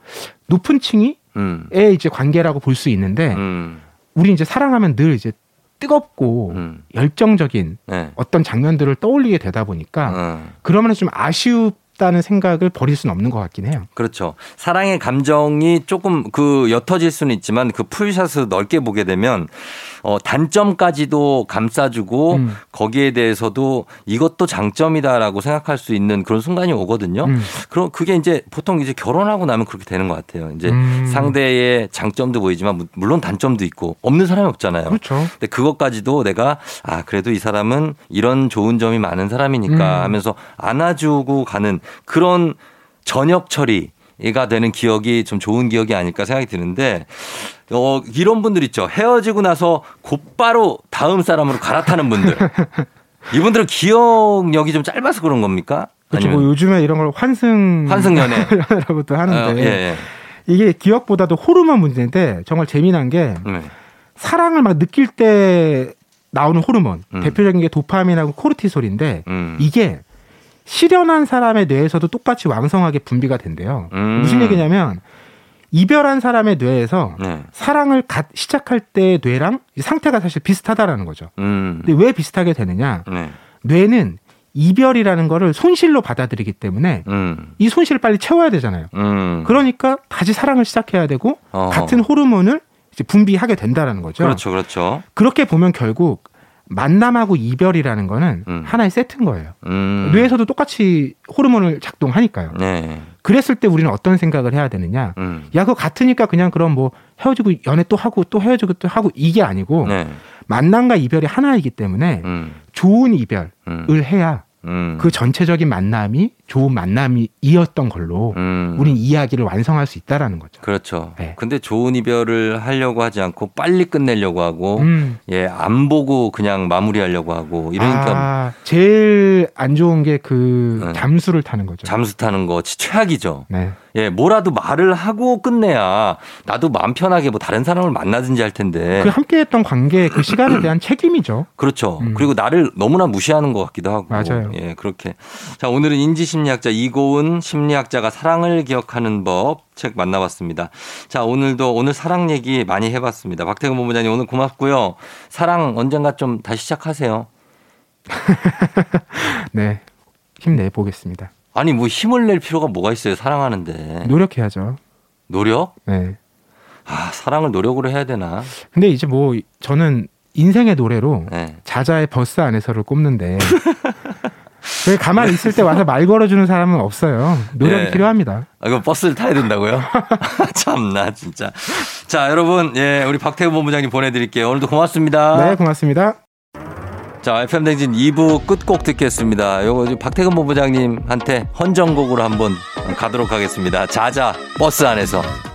Speaker 3: 높은 층이의
Speaker 1: 음.
Speaker 3: 이제 관계라고 볼 수 있는데
Speaker 1: 음.
Speaker 3: 우리 이제 사랑하면 늘 이제 뜨겁고
Speaker 1: 음.
Speaker 3: 열정적인
Speaker 1: 네.
Speaker 3: 어떤 장면들을 떠올리게 되다 보니까
Speaker 1: 어.
Speaker 3: 그러면 좀 아쉬 웠다는 생각을 버릴 수는 없는 것 같긴 해요.
Speaker 1: 그렇죠. 사랑의 감정이 조금 그 옅어질 수는 있지만 그 풀샷을 넓게 보게 되면 어, 단점까지도 감싸주고
Speaker 3: 음.
Speaker 1: 거기에 대해서도 이것도 장점이다라고 생각할 수 있는 그런 순간이 오거든요.
Speaker 3: 음.
Speaker 1: 그럼 그게 이제 보통 이제 결혼하고 나면 그렇게 되는 것 같아요. 이제
Speaker 3: 음.
Speaker 1: 상대의 장점도 보이지만 무- 물론 단점도 있고 없는 사람이 없잖아요.
Speaker 3: 그렇죠.
Speaker 1: 근데 그것까지도 내가 아 그래도 이 사람은 이런 좋은 점이 많은 사람이니까
Speaker 3: 음.
Speaker 1: 하면서 안아주고 가는 그런 저녁 처리가 되는 기억이 좀 좋은 기억이 아닐까 생각이 드는데 어 이런 분들 있죠 헤어지고 나서 곧바로 다음 사람으로 갈아타는 분들 이분들은 기억력이 좀 짧아서 그런 겁니까?
Speaker 3: 그렇죠. 뭐 요즘에 이런 걸 환승
Speaker 1: 환승 연애
Speaker 3: 라고도 하는데
Speaker 1: 어, 예, 예.
Speaker 3: 이게 기억보다도 호르몬 문제인데 정말 재미난 게
Speaker 1: 네.
Speaker 3: 사랑을 막 느낄 때 나오는 호르몬
Speaker 1: 음.
Speaker 3: 대표적인 게 도파민하고 코르티솔인데
Speaker 1: 음.
Speaker 3: 이게 실현한 사람의 뇌에서도 똑같이 왕성하게 분비가 된대요.
Speaker 1: 음.
Speaker 3: 무슨 얘기냐면 이별한 사람의 뇌에서
Speaker 1: 네.
Speaker 3: 사랑을 갓 시작할 때 뇌랑 이 상태가 사실 비슷하다라는 거죠.
Speaker 1: 음.
Speaker 3: 근데 왜 비슷하게 되느냐?
Speaker 1: 네.
Speaker 3: 뇌는 이별이라는 거를 손실로 받아들이기 때문에
Speaker 1: 음.
Speaker 3: 이 손실을 빨리 채워야 되잖아요.
Speaker 1: 음.
Speaker 3: 그러니까 다시 사랑을 시작해야 되고
Speaker 1: 어허.
Speaker 3: 같은 호르몬을 분비하게 된다라는 거죠.
Speaker 1: 그렇죠, 그렇죠.
Speaker 3: 그렇게 보면 결국 만남하고 이별이라는 거는
Speaker 1: 음.
Speaker 3: 하나의 세트인 거예요.
Speaker 1: 음.
Speaker 3: 뇌에서도 똑같이 호르몬을 작동하니까요.
Speaker 1: 네.
Speaker 3: 그랬을 때 우리는 어떤 생각을 해야 되느냐?
Speaker 1: 음.
Speaker 3: 야, 그거 같으니까 그냥 그럼 뭐 헤어지고 연애 또 하고 또 헤어지고 또 하고 이게 아니고
Speaker 1: 네.
Speaker 3: 만남과 이별이 하나이기 때문에
Speaker 1: 음.
Speaker 3: 좋은 이별을
Speaker 1: 음.
Speaker 3: 해야
Speaker 1: 음.
Speaker 3: 그 전체적인 만남이 좋은 만남이었던 걸로
Speaker 1: 음.
Speaker 3: 우린 이야기를 완성할 수 있다라는 거죠.
Speaker 1: 그렇죠.
Speaker 3: 네.
Speaker 1: 근데 좋은 이별을 하려고 하지 않고 빨리 끝내려고 하고
Speaker 3: 음.
Speaker 1: 예, 안 보고 그냥 마무리하려고 하고 이러니까
Speaker 3: 아, 제일 안 좋은 게그
Speaker 1: 네.
Speaker 3: 잠수를 타는 거죠.
Speaker 1: 잠수 타는 거 최악이죠.
Speaker 3: 네.
Speaker 1: 예, 뭐라도 말을 하고 끝내야 나도 마음 편하게 뭐 다른 사람을 만나든지 할 텐데.
Speaker 3: 그 함께 했던 관계 그 시간에 대한 책임이죠.
Speaker 1: 그렇죠.
Speaker 3: 음.
Speaker 1: 그리고 나를 너무나 무시하는 것 같기도 하고.
Speaker 3: 맞아요.
Speaker 1: 예, 그렇게. 자, 오늘은 인지 심리학자 이고은 심리학자가 사랑을 기억하는 법 책 만나봤습니다. 자, 오늘도 오늘 사랑 얘기 많이 해봤습니다. 박태근 본부장님 오늘 고맙고요. 사랑 언젠가 좀 다시 시작하세요.
Speaker 3: 네. 힘내 보겠습니다.
Speaker 1: 아니, 뭐 힘을 낼 필요가 뭐가 있어요. 사랑하는데.
Speaker 3: 노력해야죠.
Speaker 1: 노력?
Speaker 3: 네.
Speaker 1: 아, 사랑을 노력으로 해야 되나?
Speaker 3: 근데 이제 뭐 저는 인생의 노래로
Speaker 1: 네.
Speaker 3: 자자의 버스 안에서를 꼽는데 왜 가만히 있을 때 와서 말 걸어주는 사람은 없어요. 노력이
Speaker 1: 네.
Speaker 3: 필요합니다.
Speaker 1: 아, 그럼 버스를 타야 된다고요? 참나, 진짜. 자, 여러분, 예, 우리 박태근 본부장님 보내드릴게요. 오늘도 고맙습니다.
Speaker 3: 네, 고맙습니다.
Speaker 1: 자, FM댕진 2부 끝곡 듣겠습니다. 요거 박태근 본부장님한테 헌정곡으로 한번 가도록 하겠습니다. 자자, 버스 안에서.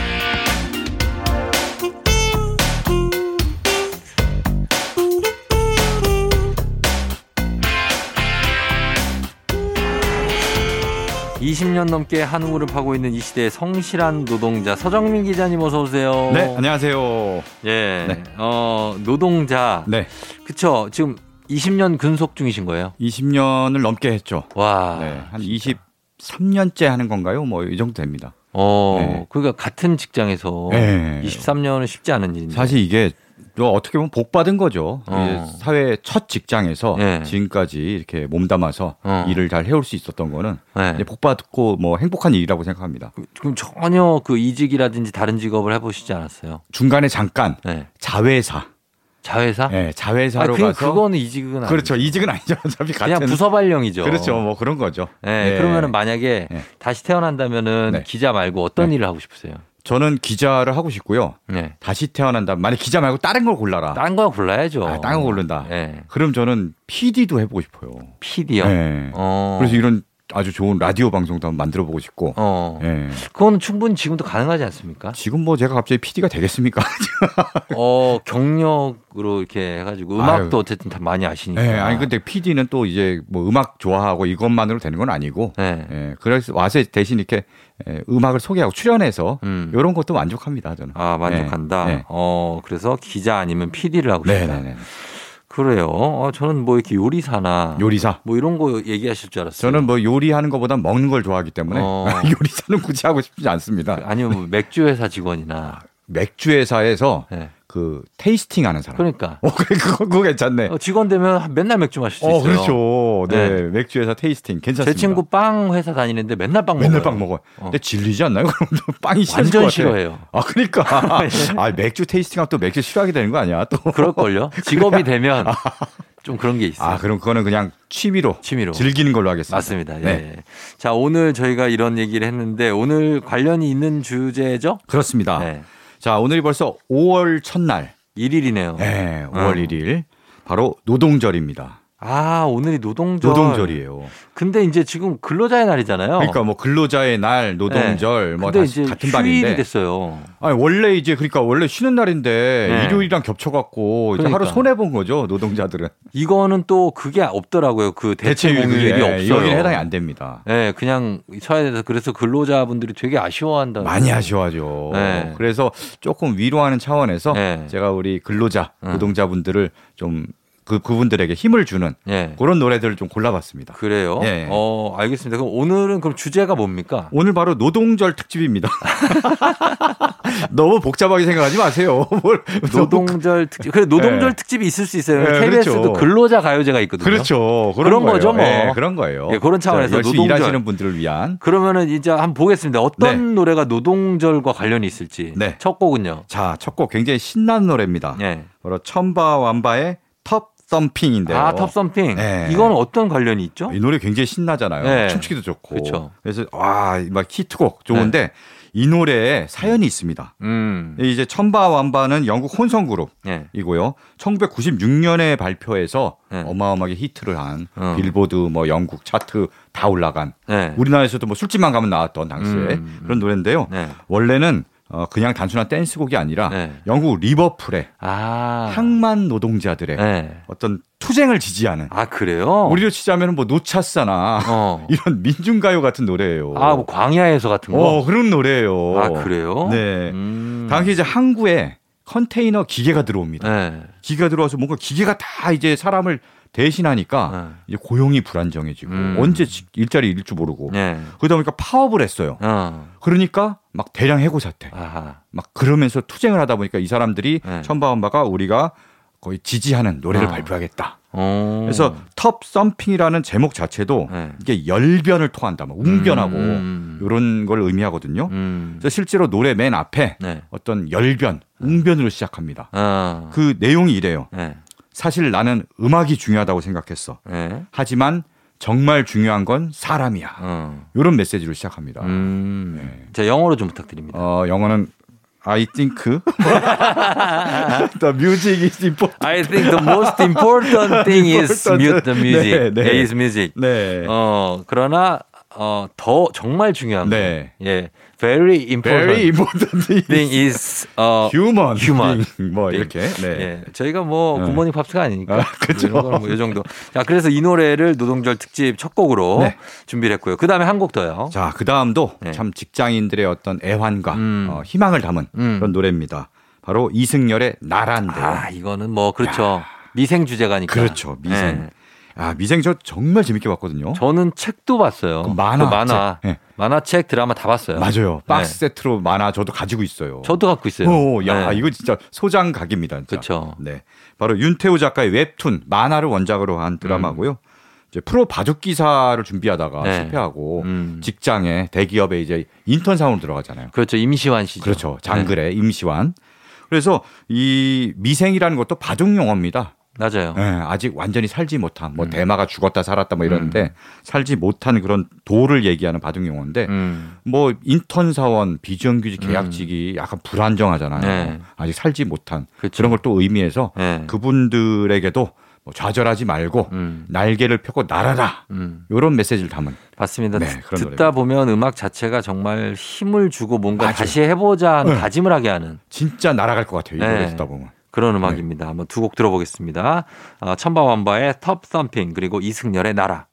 Speaker 1: (20년) 넘게 한 무릎하고 있는 이 시대의 성실한 노동자 서정민 기자님 어서 오세요.
Speaker 4: 네, 안녕하세요.
Speaker 1: 예,
Speaker 4: 네.
Speaker 1: 어 노동자.
Speaker 4: 네,
Speaker 1: 그쵸. 지금 20년 근속 중이신 거예요?
Speaker 4: 20년을 넘게 했죠.
Speaker 1: 와.
Speaker 4: 네, 한 23년째 하는 건가요? 뭐 이 정도 됩니다.
Speaker 1: 어,
Speaker 4: 네.
Speaker 1: 그러니까 같은 직장에서
Speaker 4: 네.
Speaker 1: 23년은 쉽지 않은 일인데.
Speaker 4: 사실 이게 또 어떻게 보면 복 받은 거죠.
Speaker 1: 어.
Speaker 4: 사회 첫 직장에서
Speaker 1: 네.
Speaker 4: 지금까지 이렇게 몸담아서
Speaker 1: 어.
Speaker 4: 일을 잘 해올 수 있었던 거는
Speaker 1: 네.
Speaker 4: 이제 복 받고 뭐 행복한 일이라고 생각합니다.
Speaker 1: 그럼 전혀 그 이직이라든지 다른 직업을 해보시지 않았어요?
Speaker 4: 중간에 잠깐
Speaker 1: 네.
Speaker 4: 자회사,
Speaker 1: 자회사?
Speaker 4: 네,
Speaker 1: 아,
Speaker 4: 자회사로
Speaker 1: 그,
Speaker 4: 가서
Speaker 1: 그거는 이직은 아니죠.
Speaker 4: 그렇죠. 이직은 아니죠. 어차피 같은
Speaker 1: 그냥 부서 발령이죠.
Speaker 4: 그렇죠. 뭐 그런 거죠.
Speaker 1: 네,
Speaker 4: 네.
Speaker 1: 그러면은 만약에
Speaker 4: 네.
Speaker 1: 다시 태어난다면은
Speaker 4: 네.
Speaker 1: 기자 말고 어떤
Speaker 4: 네.
Speaker 1: 일을 하고 싶으세요?
Speaker 4: 저는 기자를 하고 싶고요.
Speaker 1: 네.
Speaker 4: 다시 태어난다. 만약 기자 말고 다른 걸 골라라.
Speaker 1: 딴거 골라야죠.
Speaker 4: 아, 딴거 고른다.
Speaker 1: 네.
Speaker 4: 그럼 저는 PD도 해보고 싶어요.
Speaker 1: PD요.
Speaker 4: 네.
Speaker 1: 어.
Speaker 4: 그래서 이런 아주 좋은 라디오 방송도 한번 만들어 보고 싶고.
Speaker 1: 어.
Speaker 4: 예.
Speaker 1: 그거는 충분히 지금도 가능하지 않습니까?
Speaker 4: 지금 뭐 제가 갑자기 PD가 되겠습니까?
Speaker 1: 어, 경력으로 이렇게 해가지고 음악도
Speaker 4: 아유.
Speaker 1: 어쨌든 다 많이 아시니까.
Speaker 4: 예. 아니 근데 PD는 또 이제 뭐 음악 좋아하고 이것만으로 되는 건 아니고.
Speaker 1: 네.
Speaker 4: 예. 그래서 와서 대신 이렇게 예, 음악을 소개하고 출연해서
Speaker 1: 음.
Speaker 4: 이런 것도 만족합니다 저는.
Speaker 1: 아, 만족한다.
Speaker 4: 네. 네.
Speaker 1: 어, 그래서 기자 아니면 PD를 하고 싶다.
Speaker 4: 네네네.
Speaker 1: 그래요. 어, 저는 뭐 이렇게 요리사나
Speaker 4: 요리사.
Speaker 1: 뭐 이런 거 얘기하실 줄 알았어요.
Speaker 4: 저는 뭐 요리하는 것보다 먹는 걸 좋아하기 때문에
Speaker 1: 어.
Speaker 4: 요리사는 굳이 하고 싶지 않습니다.
Speaker 1: 아니면 뭐 맥주 회사 직원이나.
Speaker 4: 맥주 회사에서
Speaker 1: 네.
Speaker 4: 그 tasting 하는 사람.
Speaker 1: 그러니까
Speaker 4: 어, 그거, 그거 괜찮네.
Speaker 1: 어, 직원 되면 맨날 맥주 마실 수
Speaker 4: 어,
Speaker 1: 있어요.
Speaker 4: 그렇죠. 네.
Speaker 1: 네.
Speaker 4: 맥주 회사 tasting 괜찮습니다.
Speaker 1: 제 친구 빵 회사 다니는데 맨날 빵
Speaker 4: 맨날
Speaker 1: 먹어요.
Speaker 4: 빵 먹어요.
Speaker 1: 어.
Speaker 4: 근데 질리지 않나요? 그럼 또 빵이 것
Speaker 1: 완전. 싫어해요.
Speaker 4: 아, 그러니까. 아, 맥주 tasting하면 또 맥주 싫어하게 되는 거 아니야? 또.
Speaker 1: 그럴 걸요? 직업이 되면 좀 그런 게 있어요.
Speaker 4: 아, 그럼 그거는 그냥 취미로,
Speaker 1: 취미로.
Speaker 4: 즐기는 걸로 하겠습니다.
Speaker 1: 맞습니다. 예.
Speaker 4: 네.
Speaker 1: 자, 오늘 저희가 이런 얘기를 했는데 오늘 관련이 있는 주제죠?
Speaker 4: 그렇습니다.
Speaker 1: 네.
Speaker 4: 자, 오늘이 벌써 5월 첫날.
Speaker 1: 1일이네요.
Speaker 4: 네, 5월
Speaker 1: 어.
Speaker 4: 1일. 바로 노동절입니다.
Speaker 1: 아, 오늘이 노동절.
Speaker 4: 노동절이에요.
Speaker 1: 근데 이제 지금 근로자의 날이잖아요.
Speaker 4: 그러니까 뭐 근로자의 날, 노동절 뭐
Speaker 1: 어. 근데
Speaker 4: 다
Speaker 1: 이제
Speaker 4: 같은
Speaker 1: 휴일이
Speaker 4: 반인데.
Speaker 1: 됐어요.
Speaker 4: 아니 원래 이제 그러니까 원래 쉬는 날인데
Speaker 1: 네.
Speaker 4: 일요일이랑 겹쳐 갖고 이제 하루
Speaker 1: 그러니까.
Speaker 4: 손해 본 거죠 노동자들은
Speaker 1: 이거는 또 그게 없더라고요. 그 대체 공휴일이
Speaker 4: 그게
Speaker 1: 없어요.
Speaker 4: 여기는 해당이 안 됩니다.
Speaker 1: 네, 그냥 쳐야 돼서 그래서 근로자분들이 되게 아쉬워한다.
Speaker 4: 많이 아쉬워하죠.
Speaker 1: 네.
Speaker 4: 그래서 조금 위로하는 차원에서
Speaker 1: 네.
Speaker 4: 제가 우리 근로자
Speaker 1: 음.
Speaker 4: 노동자분들을 좀 그 그분들에게 힘을 주는
Speaker 1: 예.
Speaker 4: 그런 노래들을 좀 골라봤습니다.
Speaker 1: 그래요?
Speaker 4: 예.
Speaker 1: 어, 알겠습니다. 그럼 오늘은 그럼 주제가 뭡니까?
Speaker 4: 오늘 바로 노동절 특집입니다. 너무 복잡하게 생각하지 마세요. 뭘
Speaker 1: 노동절 특집. 그래 노동절
Speaker 4: 네.
Speaker 1: 특집이 있을 수 있어요.
Speaker 4: 네,
Speaker 1: KBS도
Speaker 4: 그렇죠.
Speaker 1: 근로자 가요제가 있거든요.
Speaker 4: 그렇죠. 그런,
Speaker 1: 그런. 거죠, 뭐.
Speaker 4: 예, 그런 거예요.
Speaker 1: 예, 그런 차원에서
Speaker 4: 자, 열심히
Speaker 1: 노동절.
Speaker 4: 일하시는 분들을 위한
Speaker 1: 그러면은 이제 한번 보겠습니다. 어떤
Speaker 4: 네.
Speaker 1: 노래가 노동절과 관련이 있을지.
Speaker 4: 네.
Speaker 1: 첫 곡은요.
Speaker 4: 자, 첫 곡 굉장히 신나는 노래입니다.
Speaker 1: 예.
Speaker 4: 바로 첨바 완바의 텁 썸핑인데요.
Speaker 1: 아, 텁썸핑.
Speaker 4: 네.
Speaker 1: 이건 어떤 관련이 있죠?
Speaker 4: 이 노래 굉장히 신나잖아요.
Speaker 1: 네.
Speaker 4: 춤추기도 좋고.
Speaker 1: 그쵸.
Speaker 4: 그래서 와, 막 히트곡 좋은데 이 노래에 사연이 있습니다.
Speaker 1: 음.
Speaker 4: 이제 첨바 완바는 영국 혼성
Speaker 1: 예.
Speaker 4: 그룹이고요. 1996년에 발표해서
Speaker 1: 네.
Speaker 4: 어마어마하게 히트를 한
Speaker 1: 어.
Speaker 4: 빌보드 뭐 영국 차트 다 올라간
Speaker 1: 네.
Speaker 4: 우리나라에서도 뭐 술집만 가면 나왔던 당시에
Speaker 1: 음, 음.
Speaker 4: 그런 노래인데요.
Speaker 1: 네.
Speaker 4: 원래는 어, 그냥 단순한 댄스곡이 아니라
Speaker 1: 네.
Speaker 4: 영국 리버풀의
Speaker 1: 아.
Speaker 4: 항만 노동자들의
Speaker 1: 네.
Speaker 4: 어떤 투쟁을 지지하는
Speaker 1: 아, 그래요?
Speaker 4: 우리로 치자면 뭐 노차사나
Speaker 1: 어.
Speaker 4: 이런 민중가요 같은 노래예요.
Speaker 1: 아, 뭐 광야에서 같은 거.
Speaker 4: 어, 그런 노래예요.
Speaker 1: 아, 그래요?
Speaker 4: 네.
Speaker 1: 음.
Speaker 4: 당시 이제 항구에 컨테이너 기계가 들어옵니다.
Speaker 1: 네.
Speaker 4: 기계가 들어와서 뭔가 기계가 다 이제 사람을 대신하니까
Speaker 1: 네.
Speaker 4: 이제 고용이 불안정해지고
Speaker 1: 음.
Speaker 4: 언제 지- 일자리 잃을 줄 모르고
Speaker 1: 네.
Speaker 4: 그러다 보니까 파업을 했어요.
Speaker 1: 어.
Speaker 4: 그러니까 막 대량 해고 사태
Speaker 1: 아하.
Speaker 4: 막 그러면서 투쟁을 하다 보니까 이 사람들이
Speaker 1: 네.
Speaker 4: 천바원바가 우리가 거의 지지하는 노래를
Speaker 1: 어.
Speaker 4: 발표하겠다.
Speaker 1: 어.
Speaker 4: 그래서 텁 썸핑이라는 제목 자체도
Speaker 1: 네.
Speaker 4: 이게 열변을 토한다, 뭐 웅변하고
Speaker 1: 음.
Speaker 4: 이런 걸 의미하거든요.
Speaker 1: 음.
Speaker 4: 그래서 실제로 노래 맨 앞에
Speaker 1: 네.
Speaker 4: 어떤 열변, 웅변으로 시작합니다.
Speaker 1: 아.
Speaker 4: 그 내용이 이래요.
Speaker 1: 네.
Speaker 4: 사실 나는 음악이 중요하다고 생각했어.
Speaker 1: 네.
Speaker 4: 하지만 정말 중요한 건 사람이야.
Speaker 1: 어.
Speaker 4: 이런 메시지로 시작합니다.
Speaker 1: 음.
Speaker 4: 네.
Speaker 1: 자, 영어로 좀 부탁드립니다.
Speaker 4: 어, 영어는 I think the music is important.
Speaker 1: I think the most important thing is mute the music.
Speaker 4: 네, 네.
Speaker 1: is music.
Speaker 4: 네.
Speaker 1: 어, 그러나 어, 더 정말 중요한
Speaker 4: 네.
Speaker 1: 거. 예. Very important
Speaker 4: Very important
Speaker 1: thing is 어
Speaker 4: human.
Speaker 1: human.
Speaker 4: 뭐
Speaker 1: thing.
Speaker 4: 이렇게. 네.
Speaker 1: 예. 저희가 뭐
Speaker 4: 네.
Speaker 1: 굿모닝 팝스가 아니니까.
Speaker 4: 아, 그쵸.
Speaker 1: 뭐 이 정도. 자, 그래서 이 노래를 노동절 특집 첫 곡으로
Speaker 4: 네.
Speaker 1: 준비를 했고요. 그다음에 한 곡 더요.
Speaker 4: 자, 그 다음도
Speaker 1: 네.
Speaker 4: 참 직장인들의 어떤 애환과
Speaker 1: 음.
Speaker 4: 어, 희망을 담은
Speaker 1: 음.
Speaker 4: 그런 노래입니다. 바로 이승열의 날아인데요.
Speaker 1: 아, 이거는 뭐 그렇죠. 미생 주제가니까.
Speaker 4: 그렇죠. 미생.
Speaker 1: 예.
Speaker 4: 아, 미생 저 정말 재밌게 봤거든요.
Speaker 1: 저는 책도 봤어요.
Speaker 4: 그 만화,
Speaker 1: 그 만화,
Speaker 4: 책. 예.
Speaker 1: 만화책, 드라마 다 봤어요.
Speaker 4: 맞아요. 박스
Speaker 1: 네.
Speaker 4: 세트로 만화 저도 가지고 있어요.
Speaker 1: 저도 갖고 있어요.
Speaker 4: 오, 야,
Speaker 1: 네.
Speaker 4: 이거 진짜 소장 각입니다.
Speaker 1: 그쵸.
Speaker 4: 네. 바로 윤태호 작가의 웹툰 만화를 원작으로 한 드라마고요. 이제 프로 바둑 기사를 준비하다가
Speaker 1: 음. 네.
Speaker 4: 실패하고
Speaker 1: 음.
Speaker 4: 직장에 대기업에 이제 인턴 사원으로 들어가잖아요.
Speaker 1: 그렇죠. 임시완 씨죠.
Speaker 4: 그렇죠. 장그래 임시완. 그래서 이 미생이라는 것도 바둑 용어입니다.
Speaker 1: 네, 맞아요.
Speaker 4: 예, 아직 완전히 살지 못한
Speaker 1: 음.
Speaker 4: 뭐 대마가 죽었다 살았다 뭐 이러는데 살지 못한 그런 돌을 얘기하는 바둑 용어인데
Speaker 1: 음.
Speaker 4: 뭐 인턴 사원 비정규직 계약직이 약간 불안정하잖아요.
Speaker 1: 네.
Speaker 4: 아직 살지 못한
Speaker 1: 그렇죠.
Speaker 4: 그런 걸 또 의미해서
Speaker 1: 네.
Speaker 4: 그분들에게도 뭐 좌절하지 말고
Speaker 1: 음.
Speaker 4: 날개를 펴고 날아라
Speaker 1: 음.
Speaker 4: 이런 메시지를 담은
Speaker 1: 맞습니다.
Speaker 4: 네,
Speaker 1: 듣- 듣다 보면 음악 자체가 정말 힘을 주고 뭔가
Speaker 4: 맞아요.
Speaker 1: 다시 해보자 하는
Speaker 4: 네.
Speaker 1: 다짐을 하게 하는
Speaker 4: 진짜 날아갈 것 같아요. 이
Speaker 1: 네.
Speaker 4: 노래 듣다 보면.
Speaker 1: 그런 음악입니다. 한번 두 곡 들어보겠습니다. 어, Chumbawamba의 Tubthumping 그리고 이승열의 날아.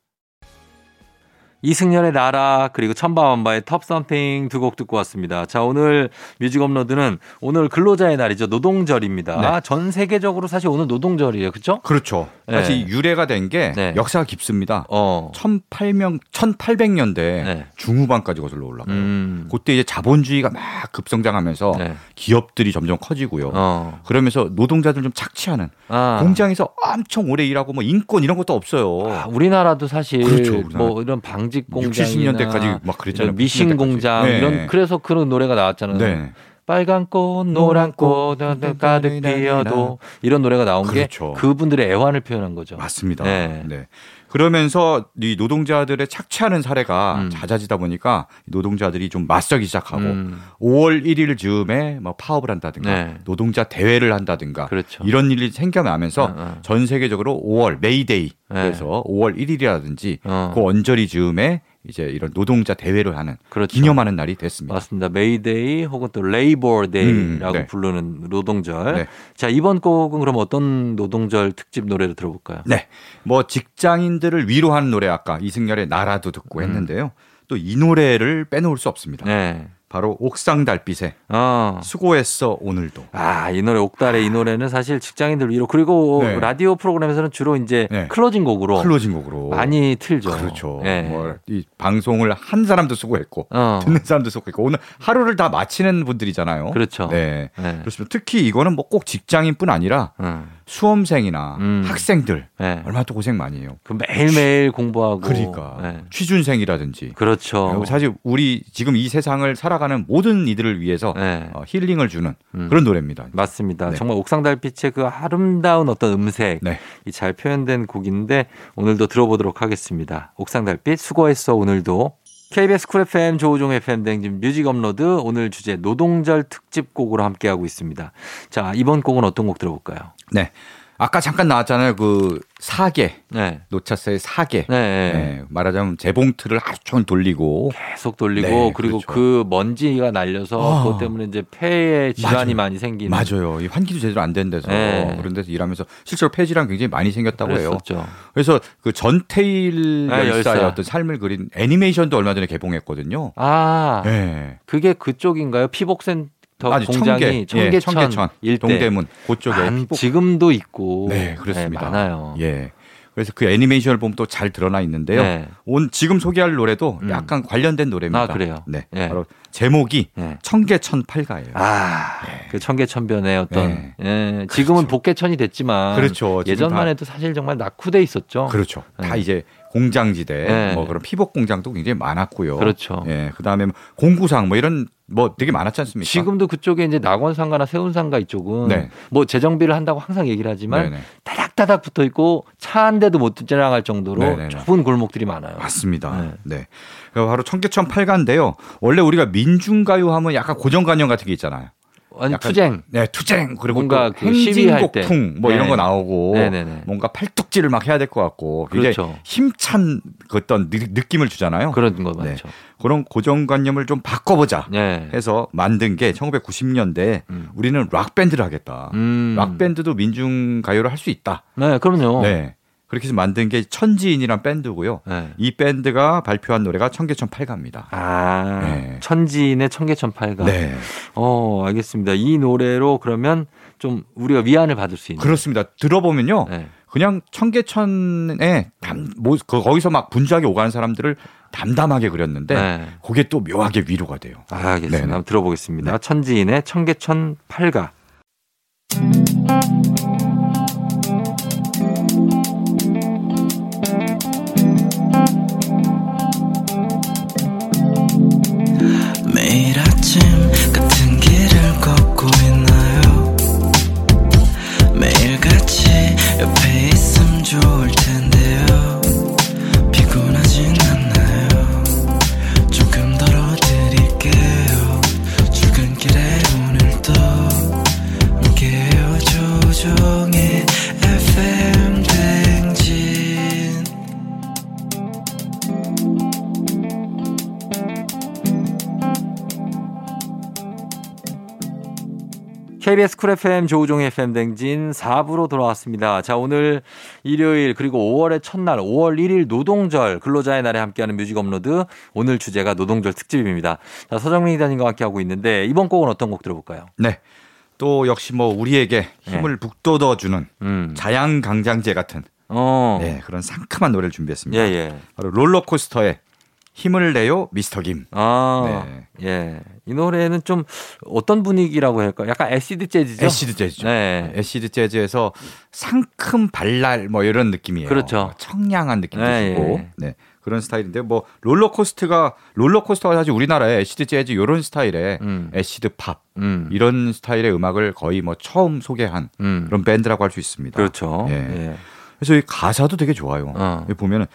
Speaker 1: 이승열의 날아 그리고 Chumbawamba의 Tubthumping 두 곡 듣고 왔습니다. 자 오늘 뮤직 업로드는 오늘 근로자의 날이죠 노동절입니다.
Speaker 4: 네.
Speaker 1: 전 세계적으로 사실 오늘 노동절이에요, 그렇죠?
Speaker 4: 그렇죠.
Speaker 1: 네.
Speaker 4: 사실 유래가 된게
Speaker 1: 네.
Speaker 4: 역사가 깊습니다.
Speaker 1: 어,
Speaker 4: 1800, 1800년대
Speaker 1: 네.
Speaker 4: 중후반까지 거슬러 올라가요.
Speaker 1: 음,
Speaker 4: 그때 이제 자본주의가 막 급성장하면서
Speaker 1: 네.
Speaker 4: 기업들이 점점 커지고요.
Speaker 1: 어,
Speaker 4: 그러면서 노동자들 좀 착취하는
Speaker 1: 아.
Speaker 4: 공장에서 엄청 오래 일하고 뭐 인권 이런 것도 없어요.
Speaker 1: 아, 우리나라도 사실
Speaker 4: 그렇죠, 우리나라.
Speaker 1: 뭐 이런 방직
Speaker 4: 60,
Speaker 1: 공장이나
Speaker 4: 70년대까지 막 그랬잖아요.
Speaker 1: 미신
Speaker 4: 90년대까지.
Speaker 1: 공장
Speaker 4: 네.
Speaker 1: 이런 그래서 그런 노래가 나왔잖아요.
Speaker 4: 네.
Speaker 1: 빨간 꽃, 노란 꽃 가득 피어도 이런 노래가 나온
Speaker 4: 그렇죠.
Speaker 1: 게 그분들의 애환을 표현한 거죠.
Speaker 4: 맞습니다.
Speaker 1: 네.
Speaker 4: 네. 그러면서 이 노동자들의 착취하는 사례가
Speaker 1: 음.
Speaker 4: 잦아지다 보니까 노동자들이 좀 맞서기 시작하고
Speaker 1: 음.
Speaker 4: 5월 1일 즈음에 뭐 파업을 한다든가
Speaker 1: 네.
Speaker 4: 노동자 대회를 한다든가
Speaker 1: 그렇죠.
Speaker 4: 이런 일이 생겨나면서
Speaker 1: 어, 어.
Speaker 4: 전 세계적으로 5월 메이데이
Speaker 1: 네.
Speaker 4: 그래서 5월 1일이라든지
Speaker 1: 어.
Speaker 4: 그 언저리 즈음에 이제 이런 노동자 대회를 하는
Speaker 1: 그렇죠.
Speaker 4: 기념하는 날이 됐습니다.
Speaker 1: 맞습니다. 메이데이 혹은 또 Labor Day라고
Speaker 4: 음, 네.
Speaker 1: 부르는 노동절.
Speaker 4: 네.
Speaker 1: 자, 이번 곡은 그럼 어떤 노동절 특집 노래를 들어볼까요?
Speaker 4: 네. 뭐 직장인들을 위로하는 노래 아까 이승열의 날아도 듣고 했는데요. 또 이 노래를 빼놓을 수 없습니다.
Speaker 1: 음. 네.
Speaker 4: 바로 옥상달빛의
Speaker 1: 어.
Speaker 4: 수고했어 오늘도.
Speaker 1: 아, 이 노래 옥달의 이 노래는 사실 직장인들 위로 그리고
Speaker 4: 네.
Speaker 1: 라디오 프로그램에서는 주로 이제
Speaker 4: 네.
Speaker 1: closing 곡으로
Speaker 4: closing 곡으로
Speaker 1: 많이 틀죠.
Speaker 4: 그렇죠.
Speaker 1: 네.
Speaker 4: 뭐 이 방송을 한 사람도 수고했고
Speaker 1: 어.
Speaker 4: 듣는 사람도 수고했고 오늘 하루를 다 마치는 분들이잖아요.
Speaker 1: 그렇죠.
Speaker 4: 네.
Speaker 1: 네.
Speaker 4: 그렇습니다. 특히 이거는 뭐 꼭 직장인뿐 아니라
Speaker 1: 음.
Speaker 4: 수험생이나
Speaker 1: 음.
Speaker 4: 학생들
Speaker 1: 네.
Speaker 4: 얼마나 또 고생 많이 해요.
Speaker 1: 그 매일매일 공부하고
Speaker 4: 그러니까
Speaker 1: 네.
Speaker 4: 취준생이라든지
Speaker 1: 그렇죠.
Speaker 4: 사실 우리 지금 이 세상을 살아가는 모든 이들을 위해서
Speaker 1: 네.
Speaker 4: 어, 힐링을 주는
Speaker 1: 음.
Speaker 4: 그런 노래입니다.
Speaker 1: 맞습니다.
Speaker 4: 네.
Speaker 1: 정말 옥상 달빛의 그 아름다운 어떤 음색
Speaker 4: 네.
Speaker 1: 이 잘 표현된 곡인데 오늘도 들어보도록 하겠습니다. 옥상 달빛 수고했어 오늘도 KBS 쿨 FM 조우종 FM 대행진 뮤직 업로드 오늘 주제 노동절 특집 곡으로 함께하고 있습니다. 자 이번 곡은 어떤 곡 들어볼까요?
Speaker 4: 네. 아까 잠깐 나왔잖아요. 그 사계
Speaker 1: 네.
Speaker 4: 노찾사의 사계.
Speaker 1: 네, 네.
Speaker 4: 네, 말하자면 재봉틀을 하루 종일 돌리고
Speaker 1: 계속 돌리고
Speaker 4: 네,
Speaker 1: 그리고
Speaker 4: 그렇죠.
Speaker 1: 그 먼지가 날려서
Speaker 4: 아.
Speaker 1: 그것 때문에 이제 폐에 질환이
Speaker 4: 맞아요.
Speaker 1: 많이 생기는
Speaker 4: 맞아요. 이 환기도 제대로 안 된 데서
Speaker 1: 네.
Speaker 4: 그런 데서 일하면서 실제로 폐 질환 굉장히 많이 생겼다고 해요.
Speaker 1: 그랬었죠.
Speaker 4: 그래서 그 전태일
Speaker 1: 네,
Speaker 4: 열사의
Speaker 1: 열사.
Speaker 4: 어떤 삶을 그린 애니메이션도 얼마 전에 개봉했거든요.
Speaker 1: 아
Speaker 4: 네.
Speaker 1: 그게 그쪽인가요? 피복센 터
Speaker 4: 아니,
Speaker 1: 공장이
Speaker 4: 청계, 예, 청계천
Speaker 1: 일대
Speaker 4: 동대문 그쪽에
Speaker 1: 많-
Speaker 4: 피복-
Speaker 1: 지금도 있고
Speaker 4: 네, 그렇습니다.
Speaker 1: 네, 많아요.
Speaker 4: 예. 그래서 그 애니메이션을 보면 또 잘 드러나 있는데요.
Speaker 1: 네.
Speaker 4: 온 지금 소개할 노래도
Speaker 1: 음.
Speaker 4: 약간 관련된 노래입니다.
Speaker 1: 아, 그래요?
Speaker 4: 네.
Speaker 1: 예.
Speaker 4: 바로 제목이
Speaker 1: 네.
Speaker 4: 청계천팔가예요.
Speaker 1: 아, 그 청계천변의 어떤
Speaker 4: 네.
Speaker 1: 예, 지금은 복개천이 됐지만
Speaker 4: 그렇죠.
Speaker 1: 예전만
Speaker 4: 다-
Speaker 1: 해도 사실 정말 낙후돼 있었죠.
Speaker 4: 그렇죠. 다
Speaker 1: 네.
Speaker 4: 이제 공장지대,
Speaker 1: 네.
Speaker 4: 뭐 그런 피복 공장도 굉장히 많았고요.
Speaker 1: 그렇죠.
Speaker 4: 예, 그 다음에 공구상 뭐 이런 뭐 되게 많았지 않습니까?
Speaker 1: 지금도 그쪽에 이제 낙원상가나 세운상가 이쪽은
Speaker 4: 네.
Speaker 1: 뭐 재정비를 한다고 항상 얘기를 하지만
Speaker 4: 네네.
Speaker 1: 다닥다닥 붙어 있고 차 한 대도 못 지나갈 정도로
Speaker 4: 네네네.
Speaker 1: 좁은 골목들이 많아요.
Speaker 4: 맞습니다.
Speaker 1: 네.
Speaker 4: 네. 그 바로 청계천 팔가인데요. 원래 우리가 민중가요 하면 약간 고정관념 같은 게 있잖아요. 약간
Speaker 1: 투쟁.
Speaker 4: 네, 투쟁 그리고
Speaker 1: 뭔가
Speaker 4: 또
Speaker 1: 그 시위할 때.
Speaker 4: 뭐 이런
Speaker 1: 네.
Speaker 4: 거 나오고
Speaker 1: 네네네.
Speaker 4: 뭔가 팔뚝질을 막 해야 될 것 같고 굉장히
Speaker 1: 그렇죠.
Speaker 4: 힘찬 그 어떤 느- 느낌을 주잖아요.
Speaker 1: 그런 거
Speaker 4: 네.
Speaker 1: 많죠.
Speaker 4: 그런 고정관념을 좀 바꿔보자
Speaker 1: 네.
Speaker 4: 해서 만든 게 1990년대
Speaker 1: 음.
Speaker 4: 우리는 락 밴드를 하겠다.
Speaker 1: 음.
Speaker 4: 락 밴드도 민중 가요를 할 수 있다.
Speaker 1: 네, 그럼요.
Speaker 4: 네. 그렇게 해서 만든 게 천지인이란 밴드고요.
Speaker 1: 네.
Speaker 4: 이 밴드가 발표한 노래가 청계천 팔가입니다.
Speaker 1: 아,
Speaker 4: 네.
Speaker 1: 천지인의 청계천팔가.
Speaker 4: 네.
Speaker 1: 어, 알겠습니다. 이 노래로 그러면 좀 우리가 위안을 받을 수 있는.
Speaker 4: 그렇습니다. 들어보면요.
Speaker 1: 네.
Speaker 4: 그냥 청계천에 담, 뭐, 그 거기서 막 분주하게 오가는 사람들을 담담하게 그렸는데
Speaker 1: 네.
Speaker 4: 그게 또 묘하게 위로가 돼요.
Speaker 1: 아, 알겠습니다. 한번 들어보겠습니다.
Speaker 4: 네.
Speaker 1: 천지인의 청계천 팔가. KBS 쿨 FM 조우종의 FM 대행진 4부로 돌아왔습니다. 자, 오늘 일요일 그리고 5월의 첫날 5월 1일 노동절 근로자의 날에 함께하는 뮤직 업로드 오늘 주제가 노동절 특집입니다. 자, 서정민 기자님과 함께하고 있는데 이번 곡은 어떤 곡 들어볼까요?
Speaker 4: 네. 또 역시 뭐 우리에게 힘을 북돋워 주는
Speaker 1: 음.
Speaker 4: 자양강장제 같은
Speaker 1: 어.
Speaker 4: 네, 그런 상큼한 노래를
Speaker 1: 예,
Speaker 4: 준비했습니다.
Speaker 1: 예.
Speaker 4: 바로 롤러코스터의 힘을 내요 미스터 김.
Speaker 1: 아,
Speaker 4: 네.
Speaker 1: 예. 이 노래는 좀 어떤 분위기라고 할까요? 약간 acid jazz죠?
Speaker 4: acid jazz죠.
Speaker 1: 네.
Speaker 4: acid jazz에서 상큼 발랄 뭐 이런 느낌이에요.
Speaker 1: 그렇죠.
Speaker 4: 청량한 느낌도
Speaker 1: 네,
Speaker 4: 주고
Speaker 1: 예.
Speaker 4: 네. 그런 스타일인데 뭐 롤러코스터가 롤러코스터가 사실 우리나라의 acid jazz 이런 스타일의
Speaker 1: 음.
Speaker 4: acid pop
Speaker 1: 음.
Speaker 4: 이런 스타일의 음악을 거의 뭐 처음 소개한
Speaker 1: 음.
Speaker 4: 그런 밴드라고 할 수 있습니다.
Speaker 1: 그렇죠.
Speaker 4: 예.
Speaker 1: 예.
Speaker 4: 그래서 이 가사도 되게 좋아요.
Speaker 1: 어.
Speaker 4: 보면은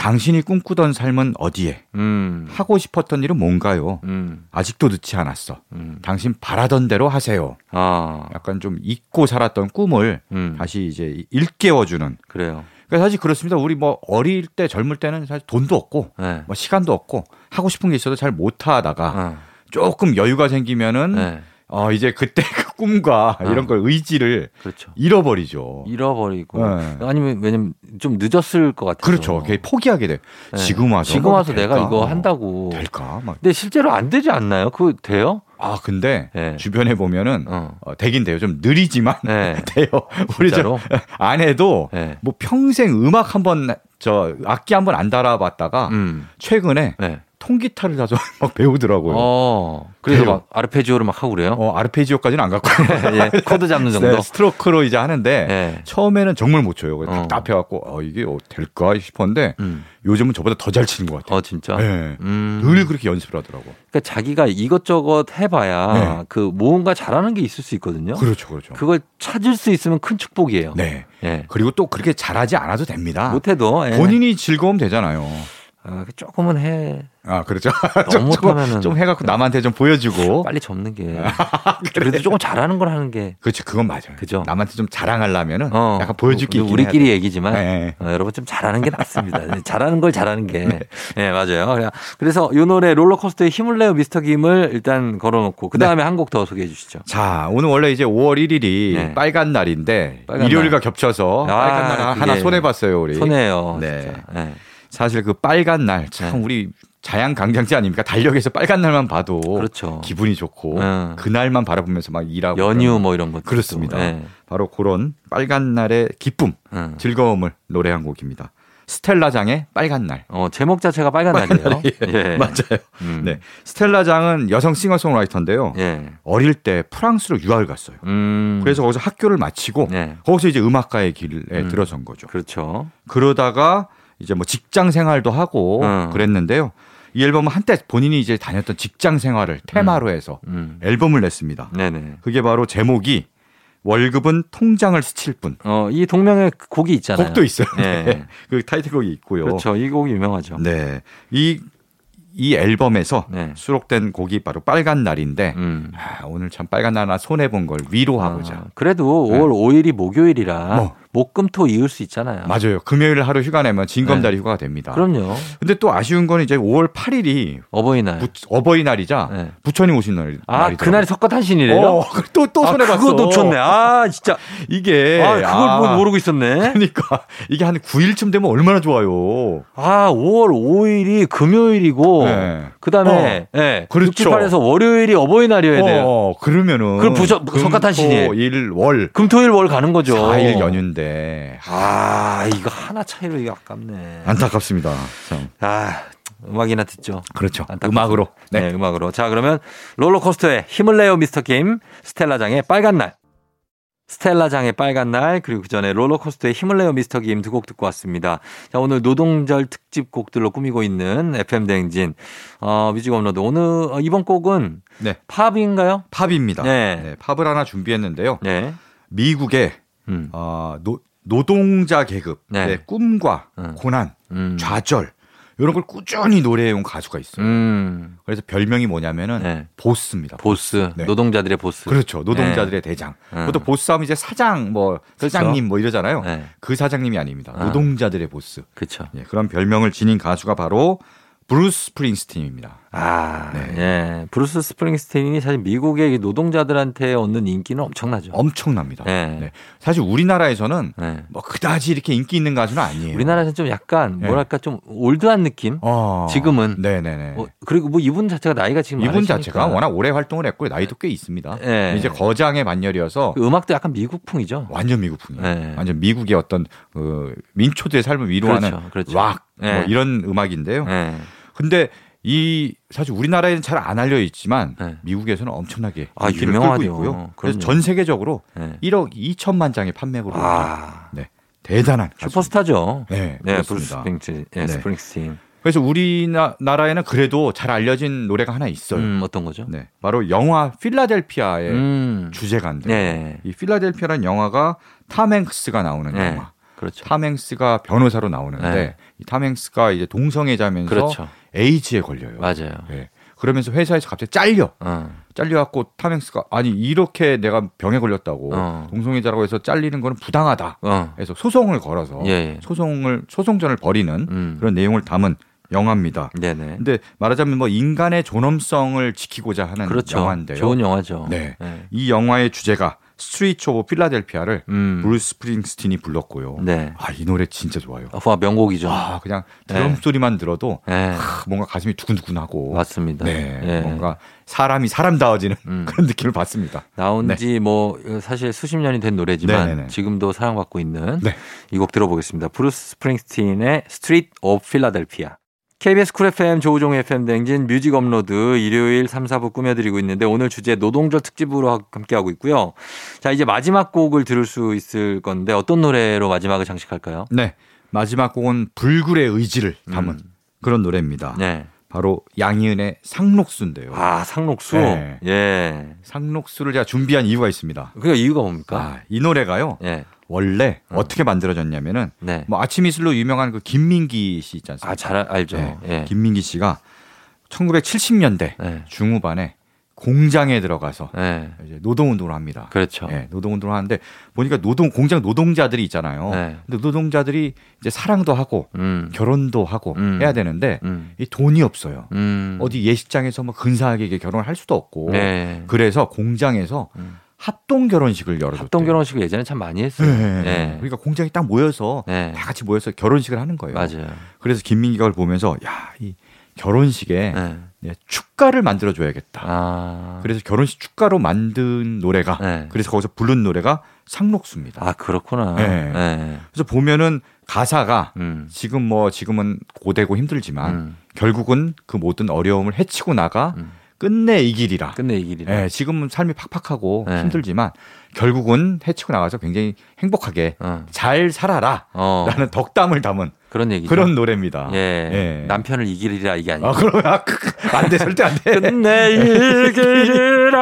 Speaker 4: 당신이 꿈꾸던 삶은 어디에
Speaker 1: 음.
Speaker 4: 하고 싶었던 일은 뭔가요?
Speaker 1: 음.
Speaker 4: 아직도 늦지 않았어.
Speaker 1: 음.
Speaker 4: 당신 바라던 대로 하세요.
Speaker 1: 아.
Speaker 4: 약간 좀 잊고 살았던 꿈을
Speaker 1: 음.
Speaker 4: 다시 이제 일깨워주는.
Speaker 1: 그래요.
Speaker 4: 그러니까 사실 그렇습니다. 우리 뭐 어릴 때 젊을 때는 사실 돈도 없고
Speaker 1: 네.
Speaker 4: 뭐 시간도 없고 하고 싶은 게 있어도 잘 못하다가
Speaker 1: 어.
Speaker 4: 조금 여유가 생기면은
Speaker 1: 네.
Speaker 4: 어 이제 그때 그 꿈과
Speaker 1: 어.
Speaker 4: 이런 걸 의지를
Speaker 1: 그렇죠.
Speaker 4: 잃어버리죠.
Speaker 1: 잃어버리고
Speaker 4: 네.
Speaker 1: 아니면 왜냐면 좀 늦었을 것 같아서
Speaker 4: 그렇죠. 그게 포기하게 돼.
Speaker 1: 네.
Speaker 4: 지금 와서
Speaker 1: 지금
Speaker 4: 뭐
Speaker 1: 와서 내가
Speaker 4: 될까?
Speaker 1: 이거 한다고
Speaker 4: 될까? 막.
Speaker 1: 근데 실제로 안 되지 않나요? 그거 돼요?
Speaker 4: 아 근데
Speaker 1: 네.
Speaker 4: 주변에 보면은
Speaker 1: 어.
Speaker 4: 어, 되긴 돼요. 좀 느리지만
Speaker 1: 네.
Speaker 4: 돼요. 우리 저
Speaker 1: 진짜로?
Speaker 4: 아내도
Speaker 1: 네.
Speaker 4: 뭐 평생 음악 한번 저 악기 한번 안 다뤄봤다가
Speaker 1: 음.
Speaker 4: 최근에
Speaker 1: 네.
Speaker 4: 통기타를 사서 막 배우더라고요. 어,
Speaker 1: 어. 그래서
Speaker 4: 돼요.
Speaker 1: 막 아르페지오를 막 하고 그래요?
Speaker 4: 아르페지오까지는 안 가고
Speaker 1: 예. 코드 잡는 정도.
Speaker 4: 네, 스트로크로 이제 하는데
Speaker 1: 네.
Speaker 4: 처음에는 정말 못 쳐요. 그래서
Speaker 1: 어.
Speaker 4: 답답해갖고 어, 이게 어, 될까 싶었는데
Speaker 1: 음.
Speaker 4: 요즘은 저보다 더 잘 치는 것 같아요.
Speaker 1: 어 진짜.
Speaker 4: 네.
Speaker 1: 음.
Speaker 4: 늘 그렇게 연습을 하더라고.
Speaker 1: 그러니까 자기가 이것저것 해봐야
Speaker 4: 네.
Speaker 1: 그 뭔가 잘하는 게 있을 수 있거든요.
Speaker 4: 그렇죠, 그렇죠.
Speaker 1: 그걸 찾을 수 있으면 큰 축복이에요.
Speaker 4: 네.
Speaker 1: 예.
Speaker 4: 그리고 또 그렇게 잘하지 않아도 됩니다.
Speaker 1: 못해도 예.
Speaker 4: 본인이 즐거우면 되잖아요.
Speaker 1: 아, 조금은 해.
Speaker 4: 아, 그렇죠.
Speaker 1: 너무
Speaker 4: 좀,
Speaker 1: 못하면은
Speaker 4: 좀 해갖고 남한테 좀 보여주고.
Speaker 1: 빨리 접는 게. 그래도 조금 잘하는 걸 하는 게.
Speaker 4: 그렇지, 그건 맞아요.
Speaker 1: 그죠.
Speaker 4: 남한테 좀 자랑하려면은
Speaker 1: 어,
Speaker 4: 약간
Speaker 1: 우-
Speaker 4: 있긴
Speaker 1: 우리끼리. 얘기지만
Speaker 4: 네.
Speaker 1: 어, 여러분 좀 잘하는 게 낫습니다. 네, 잘하는 걸 잘하는 게. 네, 맞아요. 그래- 그래서 이 노래 롤러코스터에 힘을 내요 미스터 김을 일단 걸어놓고 그 다음에 한곡 더 소개해 주시죠.
Speaker 4: 자, 오늘 원래 이제 5월 1일이
Speaker 1: 네.
Speaker 4: 빨간 날인데
Speaker 1: 빨간
Speaker 4: 일요일과
Speaker 1: 날.
Speaker 4: 겹쳐서
Speaker 1: 아,
Speaker 4: 빨간 날 하나 손해 봤어요, 우리.
Speaker 1: 손해요.
Speaker 4: 네.
Speaker 1: 네.
Speaker 4: 사실 그 빨간 날참
Speaker 1: 네.
Speaker 4: 우리 자양 강장제 아닙니까? 달력에서 빨간 날만 봐도
Speaker 1: 그렇죠.
Speaker 4: 기분이 좋고
Speaker 1: 음.
Speaker 4: 그날만 바라보면서 막 일하고 그러는
Speaker 1: 뭐 이런 것
Speaker 4: 그렇습니다.
Speaker 1: 네.
Speaker 4: 바로 그런 빨간 날의 기쁨,
Speaker 1: 음.
Speaker 4: 즐거움을 노래한 곡입니다. 스텔라장의 빨간 날.
Speaker 1: 어, 제목 자체가 빨간 날이에요.
Speaker 4: 예, 맞아요.
Speaker 1: 음.
Speaker 4: 네. 스텔라장은 여성 싱어송라이터인데요.
Speaker 1: 예.
Speaker 4: 어릴 때 프랑스로 유학을 갔어요.
Speaker 1: 음.
Speaker 4: 그래서 거기서 학교를 마치고
Speaker 1: 네.
Speaker 4: 거기서 이제 음악가의 길에
Speaker 1: 음.
Speaker 4: 들어선 거죠.
Speaker 1: 그렇죠.
Speaker 4: 그러다가 이제 뭐 직장 생활도 하고
Speaker 1: 음.
Speaker 4: 그랬는데요. 이 앨범은 한때 본인이 이제 다녔던 직장 생활을 테마로 해서
Speaker 1: 음.
Speaker 4: 앨범을 냈습니다.
Speaker 1: 네네.
Speaker 4: 그게 바로 제목이 월급은 통장을 스칠 뿐.
Speaker 1: 어, 이 동명의 곡이 있잖아요.
Speaker 4: 곡도 있어요.
Speaker 1: 네.
Speaker 4: 네. 그 타이틀곡이 있고요.
Speaker 1: 그렇죠. 이 곡이 유명하죠.
Speaker 4: 네. 이, 이 앨범에서
Speaker 1: 네.
Speaker 4: 수록된 곡이 바로 빨간 날인데,
Speaker 1: 음.
Speaker 4: 아, 오늘 참 빨간 날 하나 손해본 걸 위로하고자.
Speaker 1: 아, 그래도
Speaker 4: 네.
Speaker 1: 5월 5일이 목요일이라
Speaker 4: 뭐.
Speaker 1: 목금토 이을 수 있잖아요.
Speaker 4: 맞아요. 금요일 하루 휴가 내면 진검다리 휴가가 됩니다.
Speaker 1: 네. 그럼요.
Speaker 4: 근데 또 아쉬운 건 이제 5월 8일이
Speaker 1: 어버이날.
Speaker 4: 부, 어버이날이자
Speaker 1: 네.
Speaker 4: 부처님 오신 날.
Speaker 1: 아. 그날이 석가탄신이래요?
Speaker 4: 어, 또, 또
Speaker 1: 아,
Speaker 4: 손해봤어.
Speaker 1: 그거 놓쳤네. 아, 진짜.
Speaker 4: 이게.
Speaker 1: 아, 그걸 뭐 모르고 있었네.
Speaker 4: 그러니까 이게 한 9일쯤 되면 얼마나 좋아요.
Speaker 1: 아, 5월 5일이 금요일이고,
Speaker 4: 네.
Speaker 1: 그 다음에, 예.
Speaker 4: 그렇죠.
Speaker 1: 68에서 월요일이 어버이날이어야 돼요.
Speaker 4: 어, 그러면은.
Speaker 1: 그럼 부처- 석가탄신일.
Speaker 4: 금, 토, 일, 월.
Speaker 1: 금토일 월 가는 거죠.
Speaker 4: 4일 연휴인데.
Speaker 1: 아, 이거 하나 차이로 이거 아깝네.
Speaker 4: 안타깝습니다. 참.
Speaker 1: 아, 음악이나 듣죠.
Speaker 4: 그렇죠.
Speaker 1: 안타깝습니다.
Speaker 4: 음악으로.
Speaker 1: 네.
Speaker 4: 네.
Speaker 1: 음악으로. 자, 그러면 롤러코스터의 힘을 내요 미스터 김, 스텔라장의 빨간 날. 스텔라장의 빨간 날, 그리고 그 전에 롤러코스터의 힘을 내요 미스터 김 두 곡 듣고 왔습니다. 자, 오늘 노동절 특집 곡들로 꾸미고 있는 FM 대행진, 어, 뮤직 업로드. 오늘, 어, 이번 곡은
Speaker 4: 네.
Speaker 1: 팝인가요?
Speaker 4: 팝입니다.
Speaker 1: 네.
Speaker 4: 네, 팝을 하나 준비했는데요.
Speaker 1: 네.
Speaker 4: 미국의
Speaker 1: 음.
Speaker 4: 어, 노, 노동자 계급의
Speaker 1: 네.
Speaker 4: 꿈과
Speaker 1: 음.
Speaker 4: 고난,
Speaker 1: 음.
Speaker 4: 좌절 이런 걸 꾸준히 노래해온 가수가 있어요.
Speaker 1: 음.
Speaker 4: 그래서 별명이 뭐냐면은
Speaker 1: 네.
Speaker 4: 보스입니다.
Speaker 1: 보스.
Speaker 4: 네.
Speaker 1: 노동자들의 보스.
Speaker 4: 그렇죠. 노동자들의 대장.
Speaker 1: 음.
Speaker 4: 보통 보스 하면 이제 사장, 뭐
Speaker 1: 그렇죠.
Speaker 4: 사장님 뭐 이러잖아요.
Speaker 1: 네.
Speaker 4: 그 사장님이 아닙니다.
Speaker 1: 아.
Speaker 4: 노동자들의 보스.
Speaker 1: 그쵸.
Speaker 4: 예, 그런 별명을 지닌 가수가 바로 브루스 스프링스틴입니다.
Speaker 1: 아,
Speaker 4: 네.
Speaker 1: 예. 브루스 스프링스틴이 사실 미국의 이 노동자들한테 얻는 인기는 엄청나죠.
Speaker 4: 엄청납니다.
Speaker 1: 네.
Speaker 4: 네. 사실 우리나라에서는
Speaker 1: 네.
Speaker 4: 뭐 그다지 이렇게 인기 있는 가수는 아니에요.
Speaker 1: 우리나라에서는 좀 약간
Speaker 4: 네.
Speaker 1: 뭐랄까 좀 old한 느낌?
Speaker 4: 어,
Speaker 1: 지금은.
Speaker 4: 네네네.
Speaker 1: 어, 그리고 뭐 이분 자체가 나이가 지금
Speaker 4: 이분
Speaker 1: 많으시니까.
Speaker 4: 자체가 워낙 오래 활동을 했고 나이도 꽤 있습니다.
Speaker 1: 네.
Speaker 4: 이제 거장의 반열이어서
Speaker 1: 그 음악도 약간 미국풍이죠.
Speaker 4: 완전 미국풍이에요.
Speaker 1: 네.
Speaker 4: 완전 미국의 어떤 그 민초들의 삶을 위로하는
Speaker 1: 그렇죠, 그렇죠.
Speaker 4: 락,
Speaker 1: 네.
Speaker 4: 뭐 이런 음악인데요.
Speaker 1: 네.
Speaker 4: 근데 이 사실 우리나라에는 잘 안 알려 있지만
Speaker 1: 네.
Speaker 4: 미국에서는 엄청나게
Speaker 1: 아.
Speaker 4: 끌고 있고요. 그래서. 전 세계적으로
Speaker 1: 네.
Speaker 4: 1억 2천만 장의 판매고로
Speaker 1: 아,
Speaker 4: 네. 대단한.
Speaker 1: 슈퍼스타죠.
Speaker 4: 네,
Speaker 1: 네, 브루스
Speaker 4: 그렇습니다.
Speaker 1: 스프링스틴. 네,
Speaker 4: 네.
Speaker 1: 스프링스틴.
Speaker 4: 그래서 우리나라에는 그래도 잘 알려진 노래가 하나 있어요.
Speaker 1: 음, 어떤 거죠?
Speaker 4: 네, 바로 영화 필라델피아의
Speaker 1: 음.
Speaker 4: 주제가인데
Speaker 1: 네.
Speaker 4: 이 필라델피아라는 영화가 탐 행크스가 나오는
Speaker 1: 네.
Speaker 4: 영화.
Speaker 1: 그렇죠.
Speaker 4: 탐 행크스가 변호사로 나오는데
Speaker 1: 네.
Speaker 4: 이 탐 행크스가 이제 동성애자면서
Speaker 1: 그렇죠.
Speaker 4: 에이즈에 걸려요.
Speaker 1: 맞아요.
Speaker 4: 예. 그러면서 회사에서 갑자기 잘려.
Speaker 1: 어.
Speaker 4: 잘려갖고 탐 행크스가 아니 이렇게 내가 병에 걸렸다고
Speaker 1: 어.
Speaker 4: 동성애자라고 해서 잘리는 거는 부당하다.
Speaker 1: 어.
Speaker 4: 해서 소송을 걸어서
Speaker 1: 예, 예.
Speaker 4: 소송을 소송전을 벌이는
Speaker 1: 음.
Speaker 4: 그런 내용을 담은 영화입니다.
Speaker 1: 네네.
Speaker 4: 근데 말하자면 뭐 인간의 존엄성을 지키고자 하는
Speaker 1: 그렇죠.
Speaker 4: 영화인데요.
Speaker 1: 좋은 영화죠.
Speaker 4: 네.
Speaker 1: 네.
Speaker 4: 이 영화의 주제가 Street of Philadelphia를
Speaker 1: 음.
Speaker 4: 브루스 스프링스틴이 불렀고요.
Speaker 1: 네.
Speaker 4: 아, 이 노래 진짜 좋아요.
Speaker 1: 와 명곡이죠.
Speaker 4: 아, 그냥 드럼
Speaker 1: 네.
Speaker 4: 소리만 들어도
Speaker 1: 네.
Speaker 4: 아, 뭔가 가슴이 두근두근하고
Speaker 1: 맞습니다.
Speaker 4: 네,
Speaker 1: 예.
Speaker 4: 뭔가 사람이 사람다워지는
Speaker 1: 음.
Speaker 4: 그런 느낌을 받습니다.
Speaker 1: 나온
Speaker 4: 네.
Speaker 1: 지뭐 사실 수십 년이 된 노래지만
Speaker 4: 네네네.
Speaker 1: 지금도 사랑받고 있는
Speaker 4: 네.
Speaker 1: 이곡 들어보겠습니다. 브루스 스프링스틴의 Street of Philadelphia. KBS Cool FM 조우종 FM 대행진 뮤직 업로드 일요일 3, 4부 꾸며드리고 있는데 오늘 주제 노동절 특집으로 하- 함께하고 있고요. 자 이제 마지막 곡을 들을 수 있을 건데 어떤 노래로 마지막을 장식할까요?
Speaker 4: 네. 마지막 곡은 불굴의 의지를 담은
Speaker 1: 음.
Speaker 4: 그런 노래입니다.
Speaker 1: 네.
Speaker 4: 바로 양희은의 상록수인데요.
Speaker 1: 아 상록수.
Speaker 4: 네.
Speaker 1: 예.
Speaker 4: 상록수를 제가 준비한 이유가 있습니다.
Speaker 1: 그 이유가 뭡니까?
Speaker 4: 아, 이 노래가요.
Speaker 1: 예.
Speaker 4: 원래
Speaker 1: 음.
Speaker 4: 어떻게 만들어졌냐면은
Speaker 1: 네.
Speaker 4: 뭐 아침 이슬로 유명한 그 김민기 씨 있지 않습니까?
Speaker 1: 아 잘 알죠.
Speaker 4: 네.
Speaker 1: 예.
Speaker 4: 김민기 씨가 1970년대
Speaker 1: 네.
Speaker 4: 중후반에 공장에 들어가서
Speaker 1: 네.
Speaker 4: 이제 노동운동을 합니다.
Speaker 1: 그렇죠.
Speaker 4: 예, 노동운동을 하는데 보니까 노동 공장 노동자들이 있잖아요.
Speaker 1: 네.
Speaker 4: 근데 노동자들이 이제 사랑도 하고
Speaker 1: 음.
Speaker 4: 결혼도 하고
Speaker 1: 음.
Speaker 4: 해야 되는데
Speaker 1: 음.
Speaker 4: 이 돈이 없어요.
Speaker 1: 음.
Speaker 4: 어디 예식장에서 뭐 근사하게 결혼을 할 수도 없고
Speaker 1: 네.
Speaker 4: 그래서 공장에서
Speaker 1: 음.
Speaker 4: 합동 결혼식을 열어줬대요.
Speaker 1: 합동 결혼식을 예전에 참 많이 했어요.
Speaker 4: 네.
Speaker 1: 네.
Speaker 4: 그러니까 공장이 딱 모여서
Speaker 1: 네.
Speaker 4: 다 같이 모여서 결혼식을 하는 거예요.
Speaker 1: 맞아요.
Speaker 4: 그래서 김민기가 그걸 보면서 야, 이 결혼식에
Speaker 1: 네.
Speaker 4: 네, 축가를 만들어 줘야겠다.
Speaker 1: 아.
Speaker 4: 그래서 결혼식 축가로 만든 노래가
Speaker 1: 네.
Speaker 4: 그래서 거기서 부른 노래가 상록수입니다.
Speaker 1: 아 그렇구나.
Speaker 4: 네.
Speaker 1: 네.
Speaker 4: 그래서 보면은 가사가
Speaker 1: 음.
Speaker 4: 지금 뭐 지금은 고되고 힘들지만
Speaker 1: 음.
Speaker 4: 결국은 그 모든 어려움을 헤치고 나가
Speaker 1: 음.
Speaker 4: 끝내 이 길이라.
Speaker 1: 끝내 이 길이라.
Speaker 4: 예, 지금은 삶이 팍팍하고
Speaker 1: 네.
Speaker 4: 힘들지만 결국은 헤치고 나가서 굉장히 행복하게
Speaker 1: 어.
Speaker 4: 잘 살아라.
Speaker 1: 어.
Speaker 4: 라는 덕담을 담은
Speaker 1: 그런 얘기죠.
Speaker 4: 그런 노래입니다.
Speaker 1: 예.
Speaker 4: 예.
Speaker 1: 남편을 이기리라 이게 아니고.
Speaker 4: 아, 그러면 아, 안 돼, 절대 안 돼.
Speaker 1: 끝내 이기리라.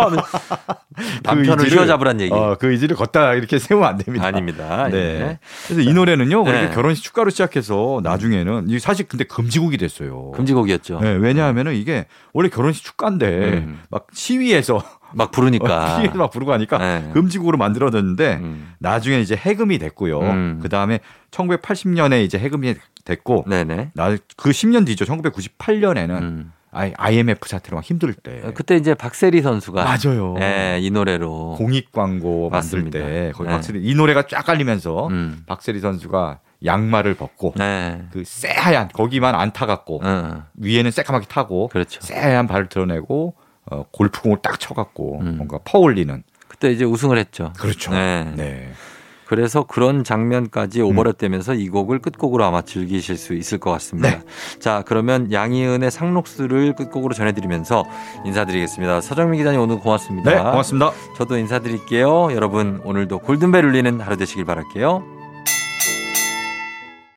Speaker 1: 남편을
Speaker 4: 의지를,
Speaker 1: 휘어잡으란 얘기.
Speaker 4: 어, 그 의지를 걷다 이렇게 세우면 안 됩니다.
Speaker 1: 아닙니다.
Speaker 4: 네.
Speaker 1: 예.
Speaker 4: 그래서 이 노래는요, 그렇게
Speaker 1: 네.
Speaker 4: 결혼식 축가로 시작해서 나중에는 이 사실 근데 금지곡이 됐어요.
Speaker 1: 금지곡이었죠.
Speaker 4: 네, 왜냐하면은 이게 원래 결혼식 축가인데
Speaker 1: 음.
Speaker 4: 막 시위에서
Speaker 1: 막 부르니까.
Speaker 4: 시위에서 막 부르고 하니까
Speaker 1: 네.
Speaker 4: 금지곡으로 만들어졌는데
Speaker 1: 음.
Speaker 4: 나중에 이제 해금이 됐고요.
Speaker 1: 음.
Speaker 4: 그 다음에 1980년에 이제 해금이 됐고
Speaker 1: 네네.
Speaker 4: 나 그 10년 뒤죠. 1998년에는
Speaker 1: 음.
Speaker 4: IMF 사태로 막 힘들 때
Speaker 1: 그때 이제 박세리 선수가
Speaker 4: 맞아요.
Speaker 1: 예, 이 노래로
Speaker 4: 공익 광고
Speaker 1: 맞습니다.
Speaker 4: 만들 때 거기
Speaker 1: 네.
Speaker 4: 박세리 이 노래가 쫙 깔리면서
Speaker 1: 음.
Speaker 4: 박세리 선수가 양말을 벗고
Speaker 1: 네.
Speaker 4: 그 새하얀 거기만 안 타갖고
Speaker 1: 어,
Speaker 4: 위에는 새까맣게 타고
Speaker 1: 그렇죠.
Speaker 4: 새하얀 발을 드러내고 어, 골프공을 딱 쳐갖고
Speaker 1: 음.
Speaker 4: 뭔가 퍼올리는
Speaker 1: 그때 이제 우승을 했죠.
Speaker 4: 그렇죠.
Speaker 1: 네.
Speaker 4: 네.
Speaker 1: 그래서 그런 장면까지 오버랩되면서 이 곡을 끝곡으로 아마 즐기실 수 있을 것 같습니다.
Speaker 4: 네.
Speaker 1: 자, 그러면 양희은의 상록수를 끝곡으로 전해드리면서 인사드리겠습니다. 서정민 기자님 오늘 고맙습니다.
Speaker 4: 네, 고맙습니다.
Speaker 1: 저도 인사드릴게요. 여러분 오늘도 골든벨 울리는 하루 되시길 바랄게요.